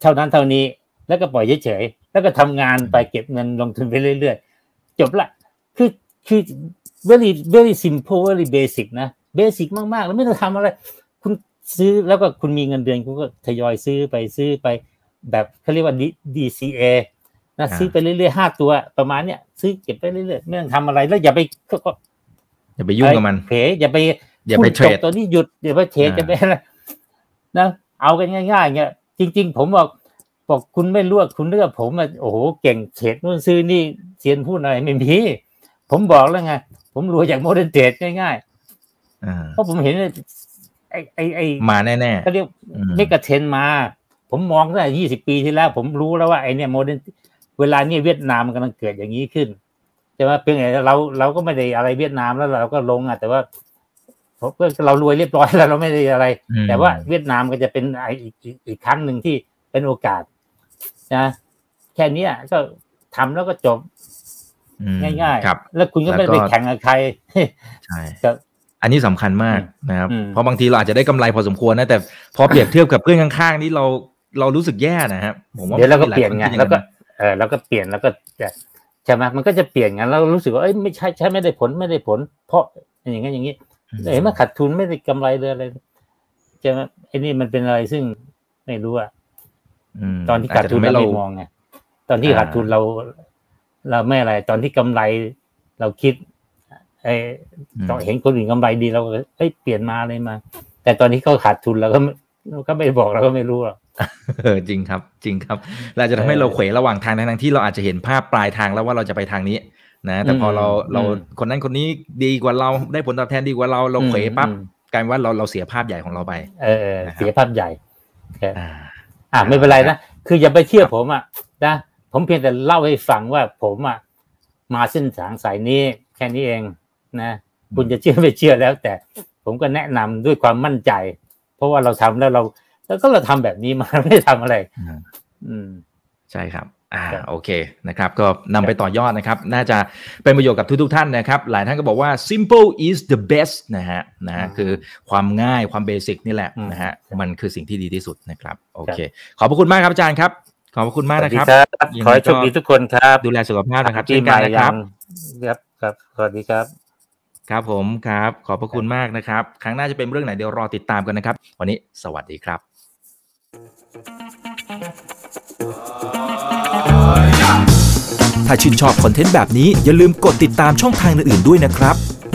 เท่านั้นเท่านี้แล้วก็ปล่อยเฉยๆแล้วก็ทำงานไปเก็บเงินลงทุนไปเรื่อยๆจบละคือคือ very very simple very basic นะ basic มากๆ แล้วไม่ต้องทำอะไรซื้อแล้วก็คุณมีเงินเดือนคุณก็ทยอยซื้อไปซื้อไปแบบเขาเรียกว่า DCA นะซื้อไปเรื่อยๆห้าตัวประมาณเนี้ยซื้อเก็บไปเรื่อยๆไม่ต้องทำอะไรแล้วอย่าไปก็อย่าไปยุ่งกับมันเพอย่าไปอย่าไปเทรดตัวนี้หยุดอย่าไปเทรดจะไปอะไรนะเอากันง่ายๆเงี้ยจริง ๆ ผมบอกบอกคุณไม่รู้คุณเลือกผมโอ้โหเก่งเทรดนู่นซื้อนี่เซียนพูดอะไรไม่มีผมบอกแล้วไง ผมรวยจากโมเดิร์นเทรดง่ายๆเพราะผมเห็นไอ้ไอ้ไอ้มาแน่ๆเขาเรียกเมกะเทนมา ผมมองตั้งแต่ยี่สิบปีที่แล้ว ผมรู้แล้วว่าไอ้นี่โมเดนเวลาเนี่ยเวียดนามมันกำลังเกิดอย่างนี้ขึ้นใช่ไหมเพียงแต่เราเราก็ไม่ได้อะไรเวียดนามแล้วเราก็ลงอะแต่ว่าเรารวยเรียบร้อยแล้วเราไม่ได้อะไร แต่ว่าเวียดนามก็จะเป็นไออีกอีกครั้งหนึ่งที่เป็นโอกาสนะแค่นี้ก็ทำแล้วก็จบ ง่ายๆแล้วคุณก็ไม่ไปแข่งกับใครใช่อันนี้สำคัญมากนะครับเพราะบางทีเราอาจจะได้กำไรพอสมควรนะแต่พอเปรียบเทียบกับเพื่อนข้างๆนี่เราเรารู้สึกแย่นะครับผมว่าเดี๋ยวเราก็เปลี่ยนไงแล้วก็เออแล้วก็เปลี่ยนแล้วก็จะใช่ไหมมันก็จะเปลี่ยนงั้นแล้วรู้สึกว่าเอ้ยไม่ใช่ใช่ไม่ได้ผลไม่ได้ผล เพราะอย่างงี้อย่างงี้เห็นว่าขาดทุนไม่ได้กำไรเลยอะไรใช่ไหมไอ้นี่มันเป็นอะไรซึ่งไม่รู้อะตอนที่ขาดทุนเราไม่มองไงตอนที่ขาดทุนเรา เราไม่อะไรตอนที่กำไรเราคิดไอ้ต้องเห็นคนอื่นกำไรดีเราเอ้ยเปลี่ยนมาอะไรมา แต่ตอนนี้เขาขาดทุนเราก็เราก็ไม่บอกเราก็ไม่รู้หรอกเออจริงครับ จริงครับ เราจะทำให้เราเขวระหว่างทางทั้งที่เราอาจจะเห็นภาพปลายทางแล้วว่าเราจะไปทางนี้นะแต่พอเราเราคนนั้นคนนี้ดีกว่าเราได้ผลตอบแทนดีกว่าเราเราเขวปั๊บกลายว่าเราเราเสียภาพใหญ่ของเราไป เออเสียภาพใหญ่อ่าไม่เป็นไรนะคืออย่าไปเชื่อผมอะนะ ผมเพียงแต่เล่าให้ฟังว่าผมอะมาเส้นทางสายนี้แค่นี้เองนะคุณจะเชื่อไม่เชื่อแล้ว แต่ผมก็แนะนำด้วยความมั่นใจ เพราะว่าเราทำแล้วเรา แล้วก็เราทำแบบนี้มาไม่ทำอะไร อืมใช่ครับอ่าโอเคนะครับก็นำไปต่อยอดนะครับ น่าจะเป็นประโยชน์กับทุกๆท่านนะครับ หลายท่านก็บอกว่า simple is the best นะฮะนะฮะคือความง่ายความเบสิกนี่แหละนะฮะมันคือสิ่งที่ดีที่สุดนะครับ โอเค ขอบพระคุณมากครับอาจารย์ครับ ขอบพระคุณมากนะครับขอให้โชคดีทุกคนครับ ดูแลสุขภาพนะครับเช่นกันนะครับครับครับสวัสดีครับ ครับผมครับ ขอบพระคุณมากนะครับ ครั้งหน้าจะเป็นเรื่องไหนเดี๋ยวรอติดตามกันนะครับ วันนี้สวัสดีครับ ถ้าชื่นชอบคอนเทนต์แบบนี้อย่าลืมกดติดตามช่องทางอื่นๆด้วยนะครับ